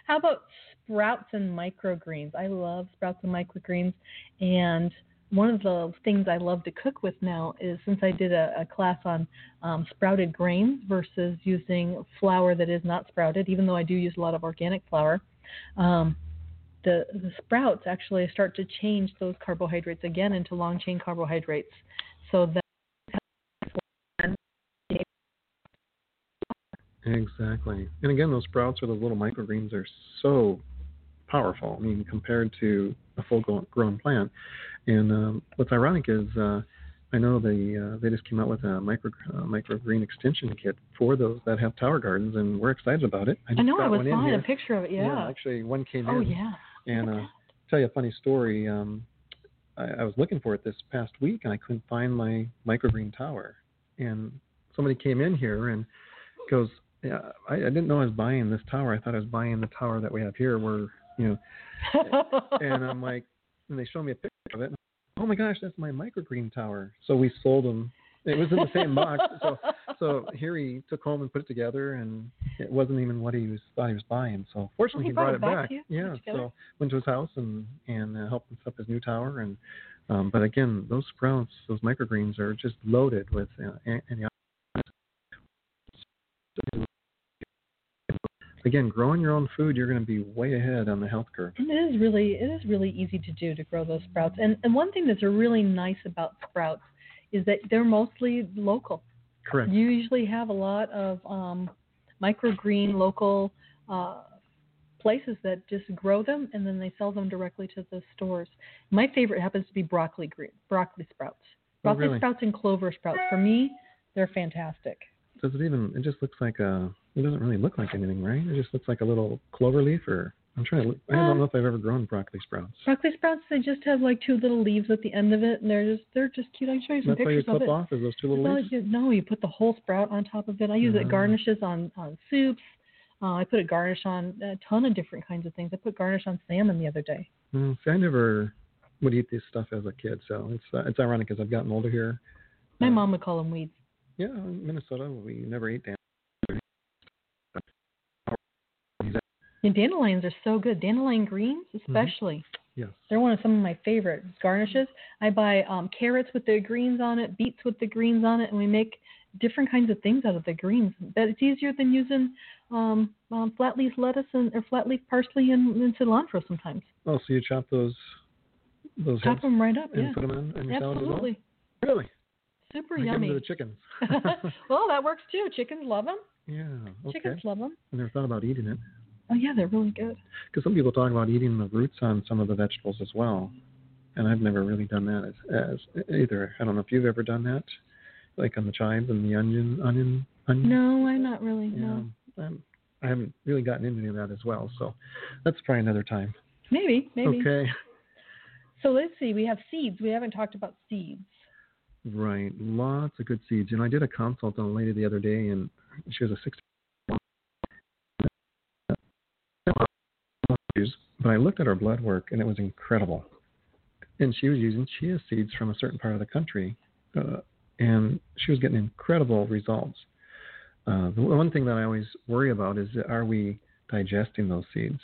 S2: How about sprouts and microgreens? I love sprouts and microgreens. And one of the things I love to cook with now is since I did a, a class on um, sprouted grains versus using flour that is not sprouted, even though I do use a lot of organic flour, um, the, the sprouts actually start to change those carbohydrates again into long chain carbohydrates. So that
S3: Exactly. And again, those sprouts or those little microgreens are so powerful. I mean, compared to a full grown grown plant. And um, what's ironic is uh, I know they uh, they just came out with a micro uh, microgreen extension kit for those that have tower gardens, and we're excited about it. I,
S2: I
S3: just
S2: know I was finding a picture of it. Yeah.
S3: actually, one came
S2: oh
S3: in.
S2: Oh yeah.
S3: And uh, tell you a funny story. Um, I, I was looking for it this past week, and I couldn't find my microgreen tower. And somebody came in here and goes, "Yeah, I, I didn't know I was buying this tower. I thought I was buying the tower that we have here, where you know." And I'm like, and they showed me a picture of it. And, oh my gosh, that's my microgreen tower. So we sold them. It was in the same box. So so here he took home and put it together, and it wasn't even what he was thought he was buying. So fortunately,
S2: he
S3: he
S2: brought
S3: brought,
S2: it back
S3: it
S2: to you, put
S3: Yeah. So went to his house and and uh, helped him set up his new tower. And um, but again, those sprouts, those microgreens are just loaded with uh, antioxidants. Again, growing your own food, you're going to be way ahead on the health curve.
S2: And it is really it is really easy to do to grow those sprouts. And and one thing that's really nice about sprouts is that they're mostly local.
S3: Correct.
S2: You usually have a lot of um, microgreen local uh, places that just grow them and then they sell them directly to the stores. My favorite happens to be broccoli green broccoli sprouts.
S3: Oh,
S2: Broccoli
S3: really?
S2: sprouts and clover sprouts. For me, they're fantastic.
S3: Does it even? It just looks like a. It doesn't really look like anything, right? It just looks like a little clover leaf, or I'm trying to. Look, I don't
S2: Um,
S3: know if I've ever grown broccoli sprouts.
S2: Broccoli sprouts, they just have like two little leaves at the end of it, and they're just they're just cute. I can show you some
S3: That's you
S2: pictures of
S3: clip
S2: it.
S3: off is those two little
S2: Well,
S3: leaves.
S2: you, no, you put the whole sprout on top of it. I use it
S3: Ah.
S2: garnishes on on soups. Uh, I put it garnish on a ton of different kinds of things. I put garnish on salmon the other day.
S3: Mm, see, I never would eat this stuff as a kid, so it's uh, it's ironic as I've gotten older here.
S2: My
S3: Uh,
S2: mom would call them weeds.
S3: Yeah, in Minnesota, we never ate dandelions.
S2: And dandelions are so good. Dandelion greens,
S3: Mm-hmm.
S2: especially.
S3: Yes.
S2: They're one of some of my favorite garnishes. I buy um, carrots with the greens on it, beets with the greens on it, and we make different kinds of things out of the greens. But it's easier than using um, um, flat leaf lettuce and or flat leaf parsley and, and cilantro sometimes.
S3: Oh, so you chop those those
S2: Chop them right up.
S3: and
S2: Yeah,
S3: put them in, salad as well?
S2: absolutely.
S3: Really?
S2: Super
S3: I give 'em
S2: yummy.
S3: to the chickens.
S2: well, that works too. Chickens love them.
S3: yeah. Okay.
S2: Chickens love them.
S3: I never thought about eating it.
S2: Oh yeah, they're really good.
S3: Because some people talk about eating the roots on some of the vegetables as well, and I've never really done that as, as either. I don't know if you've ever done that, like on the chives and the onion, onion, onion.
S2: No, I'm not really.
S3: Yeah,
S2: No,
S3: I'm, I haven't really gotten into any of that as well. So that's probably another time.
S2: maybe, maybe.
S3: Okay.
S2: So let's see. We have seeds. We haven't talked about seeds.
S3: Right. Lots of good seeds. You know, I did a consult on a lady the other day, and she was a 60. But I looked at her blood work, and it was incredible. And she was using chia seeds from a certain part of the country, uh, and she was getting incredible results. Uh, the one thing that I always worry about is are we digesting those seeds?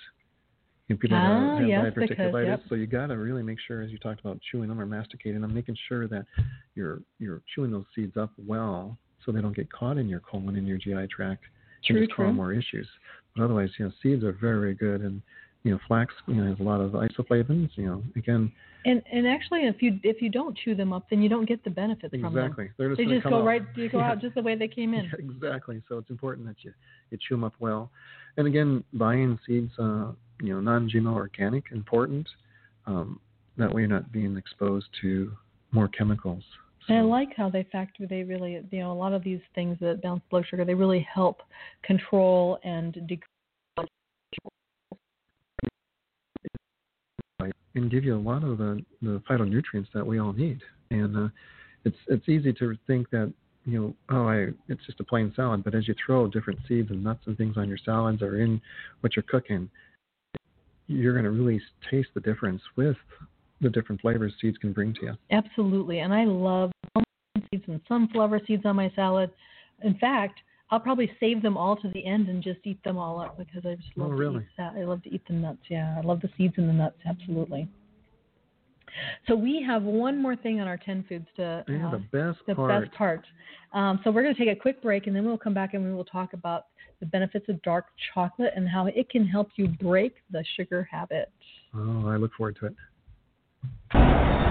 S3: You know, people
S2: Ah,
S3: have
S2: yes,
S3: diverticulitis,
S2: because, yep.
S3: so you got to really make sure, as you talked about, chewing them or masticating them, making sure that you're you're chewing those seeds up well, so they don't get caught in your colon and your GI tract
S2: True,
S3: and just cause more issues. But otherwise, you know, seeds are very, very good, and you know, flax, you know, has a lot of isoflavones. You know, again,
S2: And and actually, if you if you don't chew them up, then you don't get the benefits from them.
S3: exactly. They're just
S2: They just go
S3: out.
S2: right. You go
S3: Yeah.
S2: out just the way they came in.
S3: Yeah, exactly. So it's important that you, you chew them up well. And again, buying seeds, uh, you know, non-GMO organic, important. Um, that way you're not being exposed to more chemicals.
S2: And I like how they factor. They really, you know, a lot of these things that balance blood sugar, they really help control and decrease.
S3: And give you a lot of the, the phytonutrients that we all need. And uh, it's it's easy to think that you know oh I it's just a plain salad, but as you throw different seeds and nuts and things on your salads or in what you're cooking, you're going to really taste the difference with the different flavors seeds can bring to you.
S2: Absolutely, and I love seeds and sunflower seeds on my salad. In fact, I'll probably save them all to the end and just eat them all up because I just
S3: Oh,
S2: love to
S3: really?
S2: eat that. I love to eat the nuts. Yeah, I love the seeds and the nuts. Absolutely. So we have one more thing on our ten foods to
S3: And
S2: uh,
S3: the best
S2: the
S3: part,
S2: best part. Um, so we're going to take a quick break, and then we'll come back and we will talk about the benefits of dark chocolate and how it can help you break the sugar habit.
S3: oh, I look forward to it.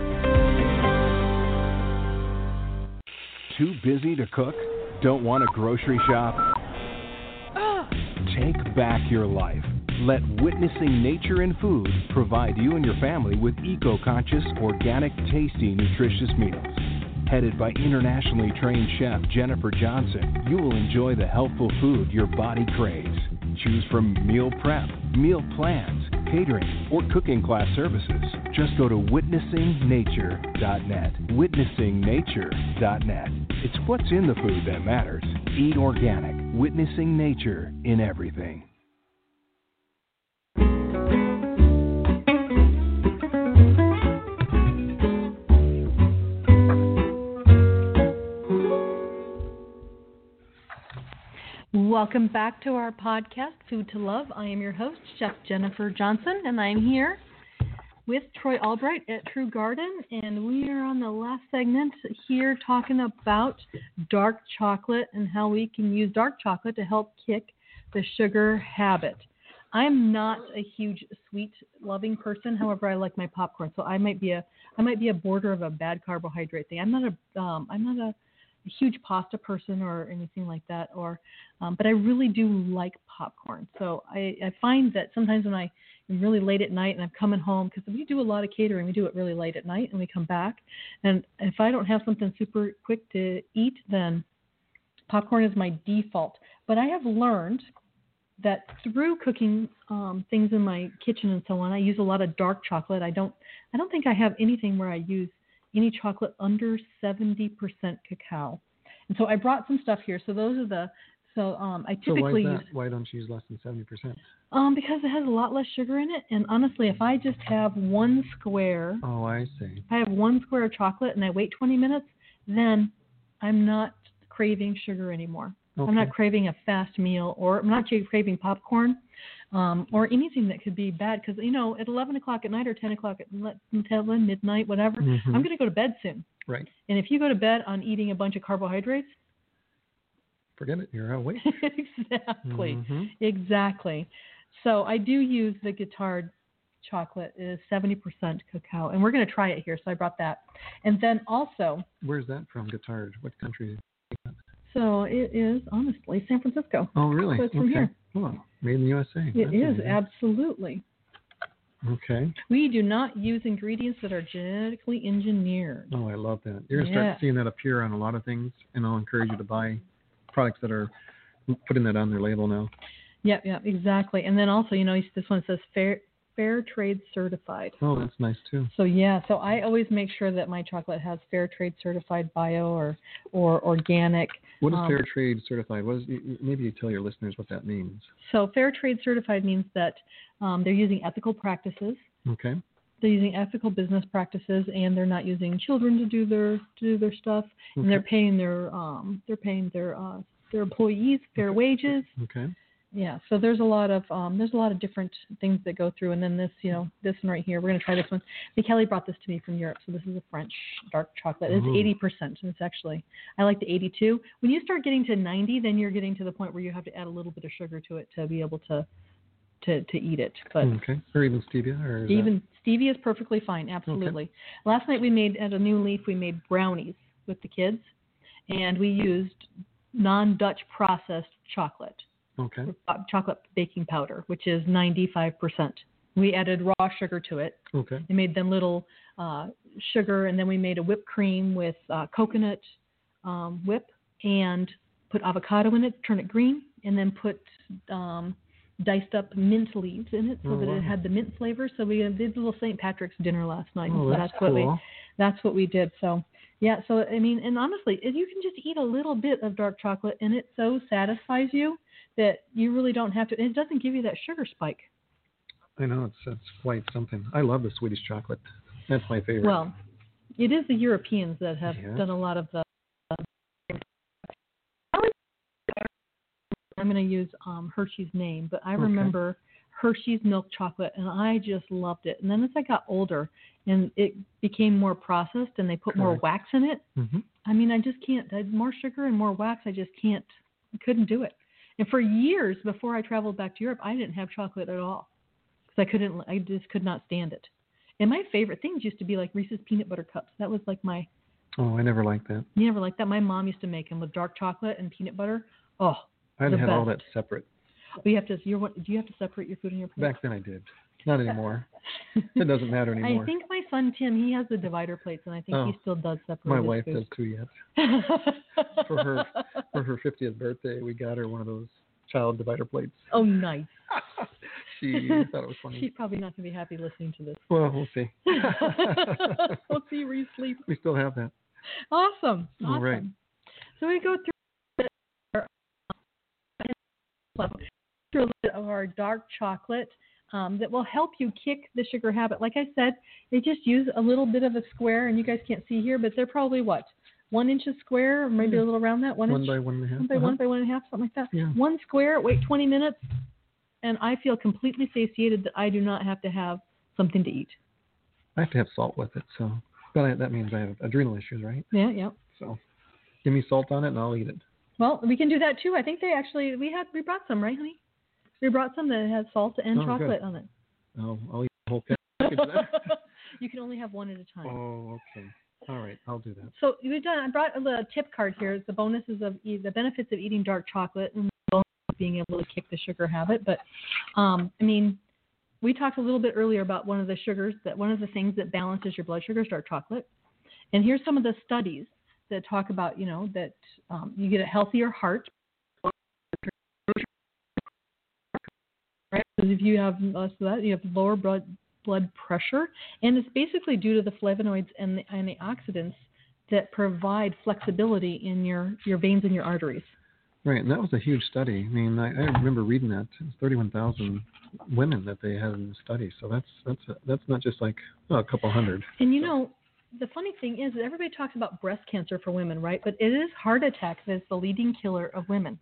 S1: Too busy to cook? Don't want to grocery shop? Take back your life. Let Witnessing Nature and Food provide you and your family with eco conscious, organic, tasty, nutritious meals. Headed by internationally trained chef Jennifer Johnson, you will enjoy the healthful food your body craves. Choose from meal prep, meal plans, catering, or cooking class services. Just go to witnessingnature.net. Witnessingnature.net. It's what's in the food that matters. Eat organic, witnessing nature in everything.
S2: Welcome back to our podcast, Food to Love. I am your host, Chef Jennifer Johnson, and I'm here with Troy Albright at True Garden, and we are on the last segment here talking about dark chocolate and how we can use dark chocolate to help kick the sugar habit. I'm not a huge sweet loving person, however, I like my popcorn, so I might be a I might be a border of a bad carbohydrate thing. I'm not a um, I'm not a huge pasta person or anything like that or um, but i really do like popcorn so I, I find that sometimes when i really late at night and i'm coming home because we do a lot of catering we do it really late at night and we come back and if i don't have something super quick to eat then popcorn is my default but i have learned that through cooking um, things in my kitchen and so on i use a lot of dark chocolate i don't i don't think i have anything where i use any chocolate under 70% cacao. And so I brought some stuff here. So those are the so um, I
S3: So why
S2: typically use
S3: that? Why don't you use less than seventy percent?
S2: um, because it has a lot less sugar in it. And honestly, if I just have one square,
S3: Oh, I see.
S2: if I have one square of chocolate and I wait 20 minutes, then I'm not craving sugar anymore.
S3: Okay.
S2: I'm not craving a fast meal, or I'm not craving popcorn, um, or anything that could be bad. Because you know, at 11 o'clock at night or 10 o'clock at 10, midnight, whatever,
S3: Mhm.
S2: I'm going to go to bed soon.
S3: Right.
S2: And if you go to bed on eating a bunch of carbohydrates,
S3: Forget it. You're awake.
S2: exactly,
S3: Mhm.
S2: exactly. So I do use the Guittard chocolate. It is 70% cacao, and we're going to try it here. So I brought that, and then also,
S3: Where's that from? Guitar? What country?
S2: so it is honestly San Francisco.
S3: Oh, really?
S2: So it's from
S3: okay.
S2: here.
S3: Oh, made in the USA.
S2: It
S3: That's
S2: is
S3: amazing.
S2: absolutely.
S3: Okay.
S2: We do not use ingredients that are genetically engineered.
S3: Oh, I love that. You're gonna
S2: Yeah.
S3: start seeing that appear on a lot of things, and I'll encourage you to buy products that are putting that on their label now.
S2: Yep, yep, exactly. And then also, you know, this one says fair fair trade certified.
S3: Oh, that's nice too.
S2: So yeah, so I always make sure that my chocolate has fair trade certified bio or or organic.
S3: What is
S2: Um,
S3: fair trade certified? What is, maybe you tell your listeners what that means.
S2: So fair trade certified means that um, they're using ethical practices.
S3: Okay.
S2: They're using ethical business practices, and they're not using children to do their to do their stuff. And they're paying their um, they're paying their uh, their employees fair wages.
S3: Okay.
S2: Yeah, so there's a lot of um, there's a lot of different things that go through, and then this, you know, this one right here, we're gonna try this one. Hey, Kelly brought this to me from Europe, so this is a French dark chocolate. It's 80%, and it's actually I like the 82. When you start getting to 90, then you're getting to the point where you have to add a little bit of sugar to it to be able to to to eat it. But
S3: Okay. Or even stevia, or is that-
S2: even stevia is perfectly fine, absolutely. Last night we made at a new leaf we made brownies with the kids, and we used non-Dutch processed chocolate
S3: Okay.
S2: chocolate baking powder, which is 95%. We added raw sugar to it
S3: Okay.
S2: and made them little uh, sugar, and then we made a whipped cream with uh, coconut um, whip and put avocado in it, turn it green, and then put um, diced up mint leaves in it so
S3: Oh,
S2: that
S3: wow.
S2: it had the mint flavor. So we uh, did a little St. Patrick's dinner last night.
S3: Oh,
S2: so
S3: that's,
S2: what we that's what we did. So yeah, so I mean, and honestly, if you can just eat a little bit of dark chocolate, and it so satisfies you that you really don't have to. It doesn't give you that sugar spike.
S3: I know it's it's quite something. I love the Swedish chocolate. That's my favorite.
S2: Well, it is the Europeans that have
S3: Yeah.
S2: done a lot of the. I'm going to use um, Hershey's name, but I
S3: Okay.
S2: remember Hershey's milk chocolate, and I just loved it. And then as I got older, and it became more processed, and they put more wax in it.
S3: hmm
S2: I mean, I just can't. I, more sugar and more wax, I just can't. Couldn't do it. And for years before I traveled back to Europe, I didn't have chocolate at all because I couldn't. I just could not stand it. And my favorite things used to be like Reese's peanut butter cups. That was like my.
S3: Oh, I never liked that.
S2: You never liked that. My mom used to make them with dark chocolate and peanut butter. Oh,
S3: I'd
S2: The
S3: all that separate.
S2: you have to. You're what? Do you have to separate your food and your plate?
S3: Back then I did. Not anymore. it doesn't matter anymore.
S2: I think my son Tim, he has the divider plates, and I think
S3: Oh.
S2: he still does separate.
S3: my wife
S2: food.
S3: does too yet. For her for her 50th birthday, we got her one of those child divider plates.
S2: oh, nice.
S3: she thought it was funny.
S2: She's probably not going to be happy listening to this.
S3: Well, we'll see.
S2: we'll see where you sleep.
S3: we still have that.
S2: Awesome. Awesome.
S3: All right.
S2: So we go through through a little bit of our dark chocolate um, that will help you kick the sugar habit. Like I said, they just use a little bit of a square, and you guys can't see here, but they're probably what one inch a square, or maybe a little around that. One,
S3: One
S2: inch,
S3: by one and a half.
S2: one by
S3: Uh-huh.
S2: one by one and a half, something like that.
S3: Yeah.
S2: One square. Wait 20 minutes, and I feel completely satiated that I do not have to have something to eat.
S3: I have to have salt with it, so but I, that means I have adrenal issues, right?
S2: Yeah, yeah.
S3: So give me salt on it and I'll eat it.
S2: Well, we can do that too. I think they actually we had we brought some, right, honey? We brought some that has salt and
S3: Oh, good.
S2: chocolate on it.
S3: I'll, I'll eat the whole package
S2: you can only have one at a time.
S3: Oh, okay. All right, I'll do that.
S2: So we've done. I brought a little tip card here. It's the bonuses of the benefits of eating dark chocolate and the bonus of being able to kick the sugar habit. But um, I mean, we talked a little bit earlier about one of the sugars that one of the things that balances your blood sugar is dark chocolate. And here's some of the studies that talk about you know that um, you get a healthier heart. Right, because if you have less of that, you have lower blood blood pressure, and it's basically due to the flavonoids and the antioxidants that provide flexibility in your, your veins and your arteries.
S3: Right, and that was a huge study. I mean, I, I remember reading that. It was 31,000 women that they had in the study. So that's that's that's not just like oh, a couple hundred.
S2: And you know, the funny thing is that everybody talks about breast cancer for women, right? But it is heart attack that is the leading killer of women.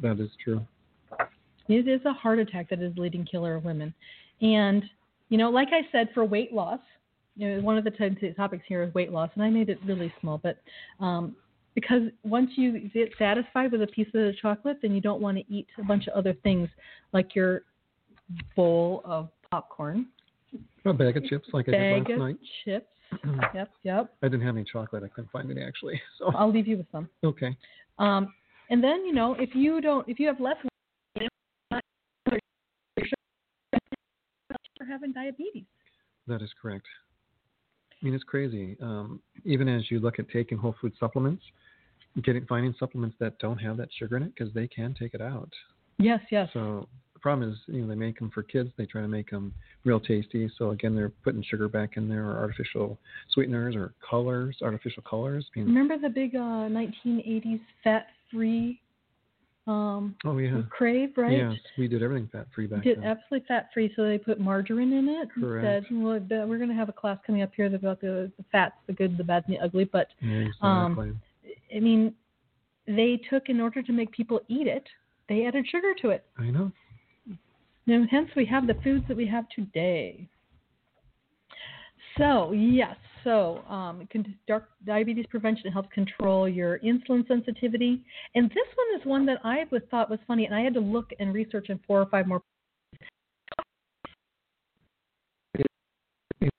S3: That is true.
S2: It is a heart attack that is the leading killer of women. And, you know, like I said, for weight loss, you know, one of the t- topics here is weight loss, and I made it really small, but um, because once you get satisfied with a piece of the chocolate, then you don't want to eat a bunch of other things like your bowl of popcorn,
S3: A bag of chips like I did
S2: bag
S3: last
S2: of
S3: night.
S2: chips. yep, yep.
S3: I didn't have any chocolate. I couldn't find any actually. So
S2: I'll leave you with some.
S3: okay.
S2: Um, and then you know, if you don't, if you have less sugar having diabetes.
S3: That is correct. I mean, it's crazy. Um, even as you look at taking whole food supplements, getting finding supplements that don't have that sugar in it because they can take it out.
S2: Yes, yes.
S3: So problem is, you know, they make them for kids. They try to make them real tasty. So again, they're putting sugar back in there, or artificial sweeteners, or colors, artificial colors. I mean,
S2: Remember the big uh, 1980s fat-free um,
S3: oh yeah,
S2: crave, right?
S3: yes, we did everything fat free back
S2: Did
S3: then.
S2: absolutely fat-free, so they put margarine in it
S3: Correct.
S2: instead. Well, we're going to have a class coming up here about the, the fats, the good, the bad, and the ugly. But
S3: Yeah,
S2: um. I mean, they took in order to make people eat it, they added sugar to it.
S3: I know.
S2: And hence we have the foods that we have today. So yes, so um, dark diabetes prevention helps control your insulin sensitivity, and this one is one that I was thought was funny, and I had to look and research in four or five more.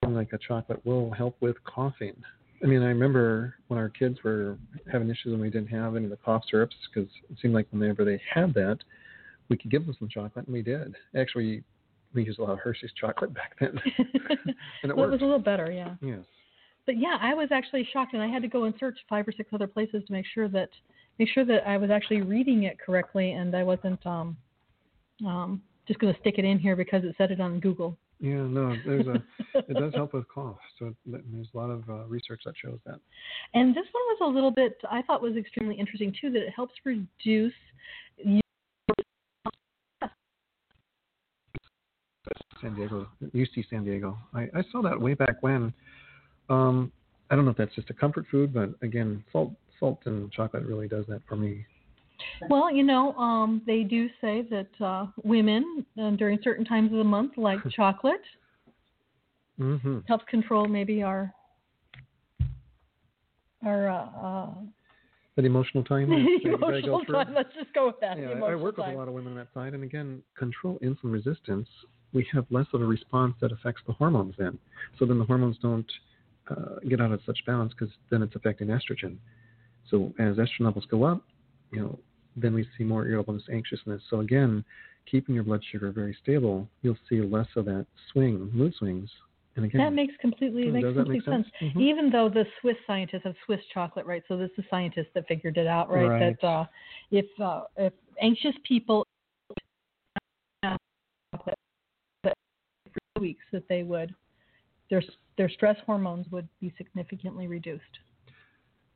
S3: Like a chocolate will help with coughing. I mean, I remember when our kids were having issues and we didn't have any of the cough syrups because it seemed like whenever they had that, we could give them some chocolate, and we did. Actually, we used a lot of Hershey's chocolate back then, and it
S2: well, it was a little better, yeah.
S3: Yes.
S2: But yeah, I was actually shocked, and I had to go and search five or six other places to make sure that make sure that I was actually reading it correctly, and I wasn't um, um, just going to stick it in here because it said it on Google.
S3: Yeah, no, there's a it does help with cough. So there's a lot of uh, research that shows that.
S2: And this one was a little bit, I thought was extremely interesting too, that it helps reduce.
S3: San Diego, UC San Diego. I, I saw that way back when. Um, I don't know if that's just a comfort food, but again, salt, salt and chocolate really does that for me.
S2: Well, you know, um, they do say that uh, women uh, during certain times of the month like chocolate.
S3: Mm-hmm.
S2: Helps control maybe our our uh, uh,
S3: That emotional time. that you gotta go
S2: emotional time. Let's just go with that.
S3: Yeah, I- I work with a lot of women on that side, and again, control insulin resistance. We have less of a response that affects the hormones then. So then the hormones don't uh, get out of such balance because then it's affecting estrogen. So as estrogen levels go up, you know, then we see more irritableness, anxiousness. So again, keeping your blood sugar very stable, you'll see less of that swing, mood swings. And again,
S2: That makes completely makes complete
S3: sense?
S2: sense.
S3: Mhm.
S2: Even though the Swiss scientists have Swiss chocolate, right? So this is the scientists that figured it out, right?
S3: Right.
S2: That uh, if uh, if anxious people chocolate that for weeks, that they would their their stress hormones would be significantly reduced.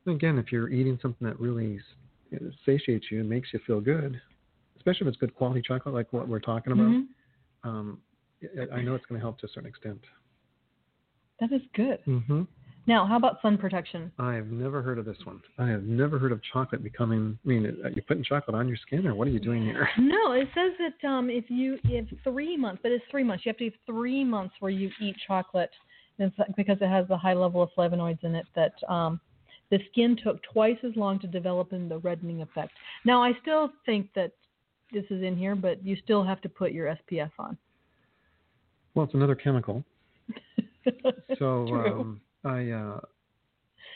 S3: again, if you're eating something that really satiates you and makes you feel good, especially if it's good quality chocolate like what we're talking about,
S2: Mhm.
S3: um, I I know it's going to help to a certain extent.
S2: That is good.
S3: Mm-hmm.
S2: Now, how about sun protection?
S3: I have never heard of this one. I have never heard of chocolate becoming. I mean, are you putting chocolate on your skin, or what are you doing here?
S2: No, it says that um, if you if three months, but it's three months. You have to have three months where you eat chocolate, it's because it has the high level of flavonoids in it that um, the skin took twice as long to develop in the reddening effect. Now, I still think that this is in here, but you still have to put your SPF on.
S3: Well, it's another chemical. So
S2: True.
S3: um, I, uh,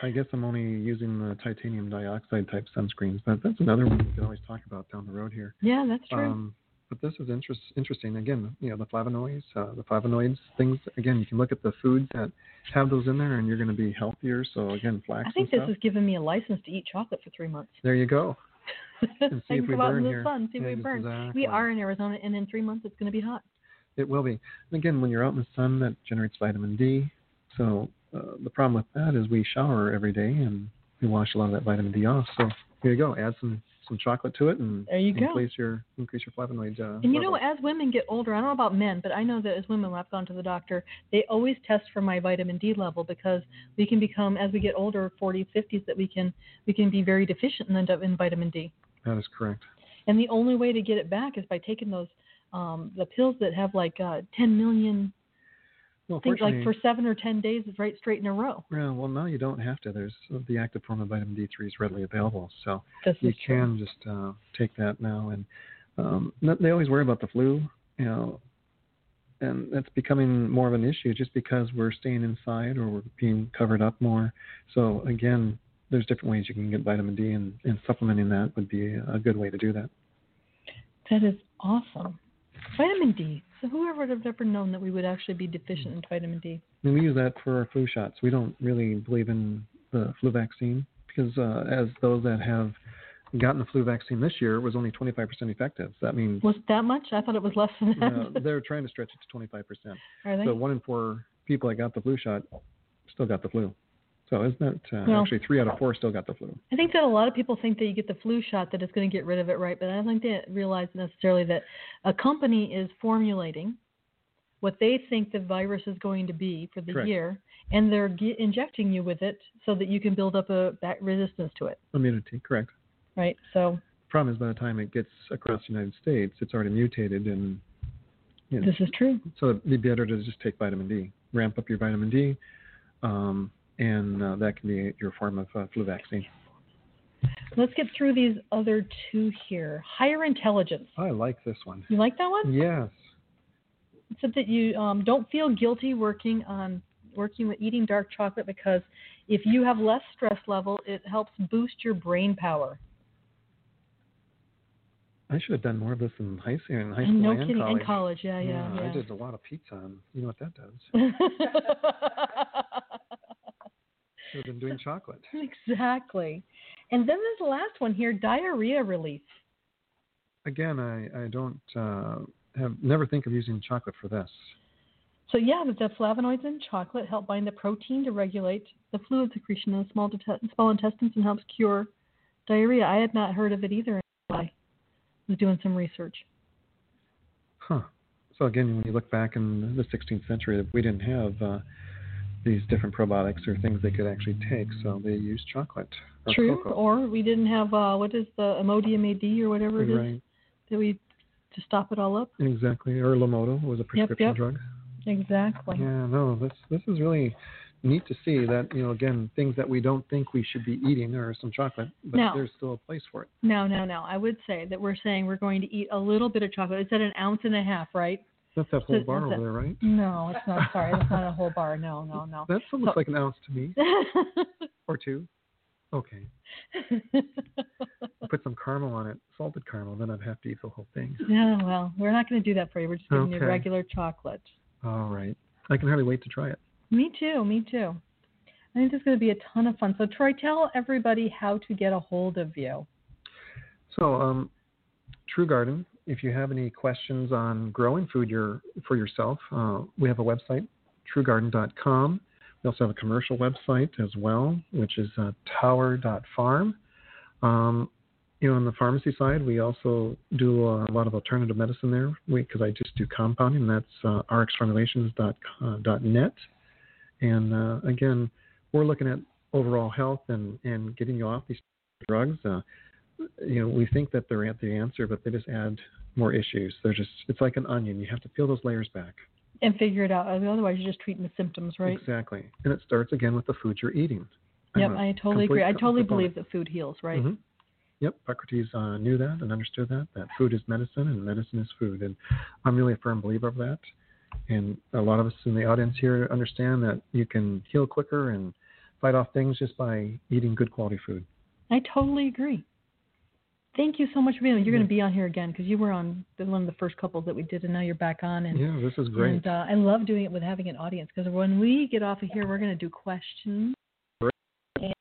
S3: I guess I'm only using the titanium dioxide type sunscreens, but that's another one we can always talk about down the road here.
S2: yeah, that's true.
S3: Um, but this is interest, interesting. Again, you know, the flavonoids, uh, the flavonoids things. Again, you can look at the foods that have those in there, and you're going to be healthier. So again, flax
S2: I think this
S3: stuff.
S2: has given me a license to eat chocolate for three months.
S3: There you go. And see if we burn here.
S2: sun, see if we burn.
S3: Exactly.
S2: We are in Arizona, and in three months it's going to be hot.
S3: It will be. And again, when you're out in the sun, that generates vitamin D. So uh, the problem with that is we shower every day and we wash a lot of that vitamin D off. So here you go. Add some some chocolate to it and
S2: There you go.
S3: increase your increase your flavonoid. Uh,
S2: And you know, as women get older, I don't know about men, but I know that as women, when I've gone to the doctor, they always test for my vitamin D level because we can become, as we get older, 40s, 50s, that we can we can be very deficient in, in vitamin D.
S3: that is correct.
S2: And the only way to get it back is by taking those um, the pills that have like uh, 10 million
S3: Well,
S2: things, like for seven or 10 days, right straight in a row.
S3: Yeah, well, now you don't have to. There's uh, the active form of vitamin D3 is readily available, so
S2: This
S3: you
S2: is true.
S3: can just uh, take that now. And um, they always worry about the flu, you know, and that's becoming more of an issue just because we're staying inside or we're being covered up more. So again, there's different ways you can get vitamin D, and, and supplementing that would be a good way to do that.
S2: That is awesome. Vitamin D. So whoever would have ever known that we would actually be deficient in vitamin D?
S3: I mean, we use that for our flu shots. We don't really believe in the flu vaccine because uh, as those that have gotten the flu vaccine this year was only 25% effective. That means
S2: Was it that much? I thought it was less than that.
S3: they're trying to stretch it to 25%.
S2: Are they?
S3: So one in four people that got the flu shot still got the flu. So isn't that uh,
S2: Well-
S3: actually three out of four still got the flu?
S2: I think that a lot of people think that you get the flu shot that it's going to get rid of it, right? But I don't think they realize necessarily that a company is formulating what they think the virus is going to be for the
S3: Correct.
S2: year, and they're ge- injecting you with it so that you can build up a back resistance to it,
S3: Immunity, correct.
S2: right? So
S3: Problem is, by the time it gets across the United States, it's already mutated, and you know,
S2: this is true.
S3: so it'd be better to just take vitamin D, ramp up your vitamin D, um, and uh, that can be your form of uh, flu vaccine.
S2: Let's get through these other two here. Higher intelligence.
S3: I like this one.
S2: You like that one?
S3: Yes.
S2: It said that you um, don't feel guilty working on working with eating dark chocolate because if you have less stress level, it helps boost your brain power.
S3: I should have done more of this in high school, in high
S2: And
S3: school
S2: no
S3: and
S2: kidding,
S3: college.
S2: and college, yeah, yeah, yeah.
S3: I did a lot of pizza. And you know what that does? Should have been doing chocolate.
S2: exactly. And then there's the last one here, diarrhea relief.
S3: Again, I I don't uh, have never think of using chocolate for this.
S2: So yeah, the flavonoids in chocolate help bind the protein to regulate the fluid secretion in the small, det- small intestines and helps cure diarrhea. I had not heard of it either. until I was doing some research.
S3: Huh. So again, when you look back in the 16th century, we didn't have uh, these different probiotics or things they could actually take, so they use chocolate or
S2: True.
S3: cocoa.
S2: Or we didn't have uh, what is the Imodium AD or whatever it is
S3: right.
S2: that we to stop it all up.
S3: Exactly. Or Lomotil was a prescription
S2: yep.
S3: drug.
S2: Exactly.
S3: Yeah. No. This this is really neat to see that you know again things that we don't think we should be eating are some chocolate, but there's still a place for it.
S2: No, no, no. I would say that we're saying we're going to eat a little bit of chocolate. It's at an ounce and a half, right?
S3: That's that whole
S2: So-
S3: bar over there, right?
S2: No, it's not. Sorry, it's not a whole bar. No, no, no.
S3: That looks
S2: So-
S3: like an ounce to me, or two. Okay. Put some caramel on it, salted caramel, then I'd have to eat the whole thing.
S2: yeah, well, we're not going to do that for you. We're just giving you regular chocolate.
S3: All right. I can hardly wait to try it.
S2: Me too. Me too. I think this is going to be a ton of fun. So, Troy, tell everybody how to get a hold of you.
S3: So, um, True Garden. If you have any questions on growing food your, for yourself, uh, we have a website, truegarden.com. We also have a commercial website as well, which is uh, tower.farm. Um, you know, on the pharmacy side, we also do a lot of alternative medicine there because I just do compounding, that's uh, rxformulations.net. And uh, again, we're looking at overall health and, and getting you off these drugs. Uh, you know, we think that they're at the answer, but they just add more issues. They're just, it's like an onion. You have to peel those layers back.
S2: And figure it out. Otherwise, you're just treating the symptoms, right?
S3: Exactly. And it starts again with the food you're eating.
S2: Yep, I totally agree. I totally
S3: proponent.
S2: believe that food heals, right?
S3: Mhm. Yep, Socrates uh, knew that and understood that, that food is medicine and medicine is food. And I'm really a firm believer of that. And a lot of us in the audience here understand that you can heal quicker and fight off things just by eating good quality food.
S2: I totally agree. Thank you so much for being on. You're going to be on here again because you were on the, one of the first couples that we did, and now you're back on. And,
S3: Yeah, this is great.
S2: and uh, I love doing it with having an audience because when we get off of here, we're going to do questions. And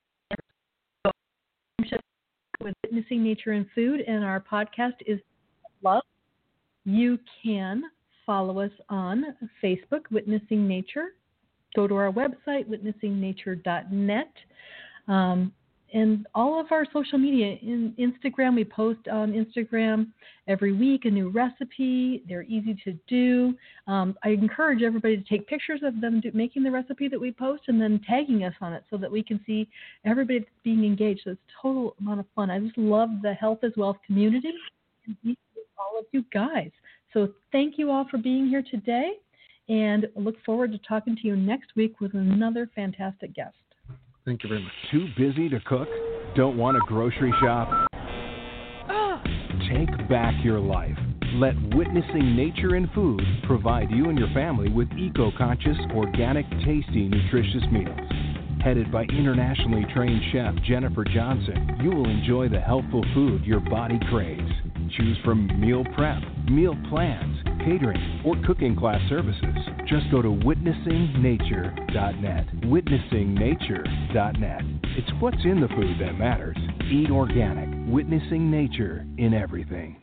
S2: with witnessing nature and food, and our podcast is love. You can follow us on Facebook, Witnessing Nature. Go to our website, witnessingnature.net. Um, and all of our social media in Instagram, we post on Instagram every week a new recipe. They're easy to do. Um, I encourage everybody to take pictures of them do, making the recipe that we post and then tagging us on it so that we can see everybody that's being engaged. So it's total amount of fun. I just love the Health as Wealth community and all of you guys. So thank you all for being here today and look forward to talking to you next week with another fantastic guest.
S3: Thank you very much.
S1: Too busy to cook? Don't want to grocery shop? Take back your life. Let Witnessing Nature and Food provide you and your family with eco conscious, organic, tasty, nutritious meals. Headed by internationally trained chef Jennifer Johnson, you will enjoy the healthful food your body craves. Choose from meal prep, meal plans, catering, or cooking class services. Just go to witnessingnature.net. Witnessingnature.net. It's what's in the food that matters. Eat organic, witnessing nature in everything.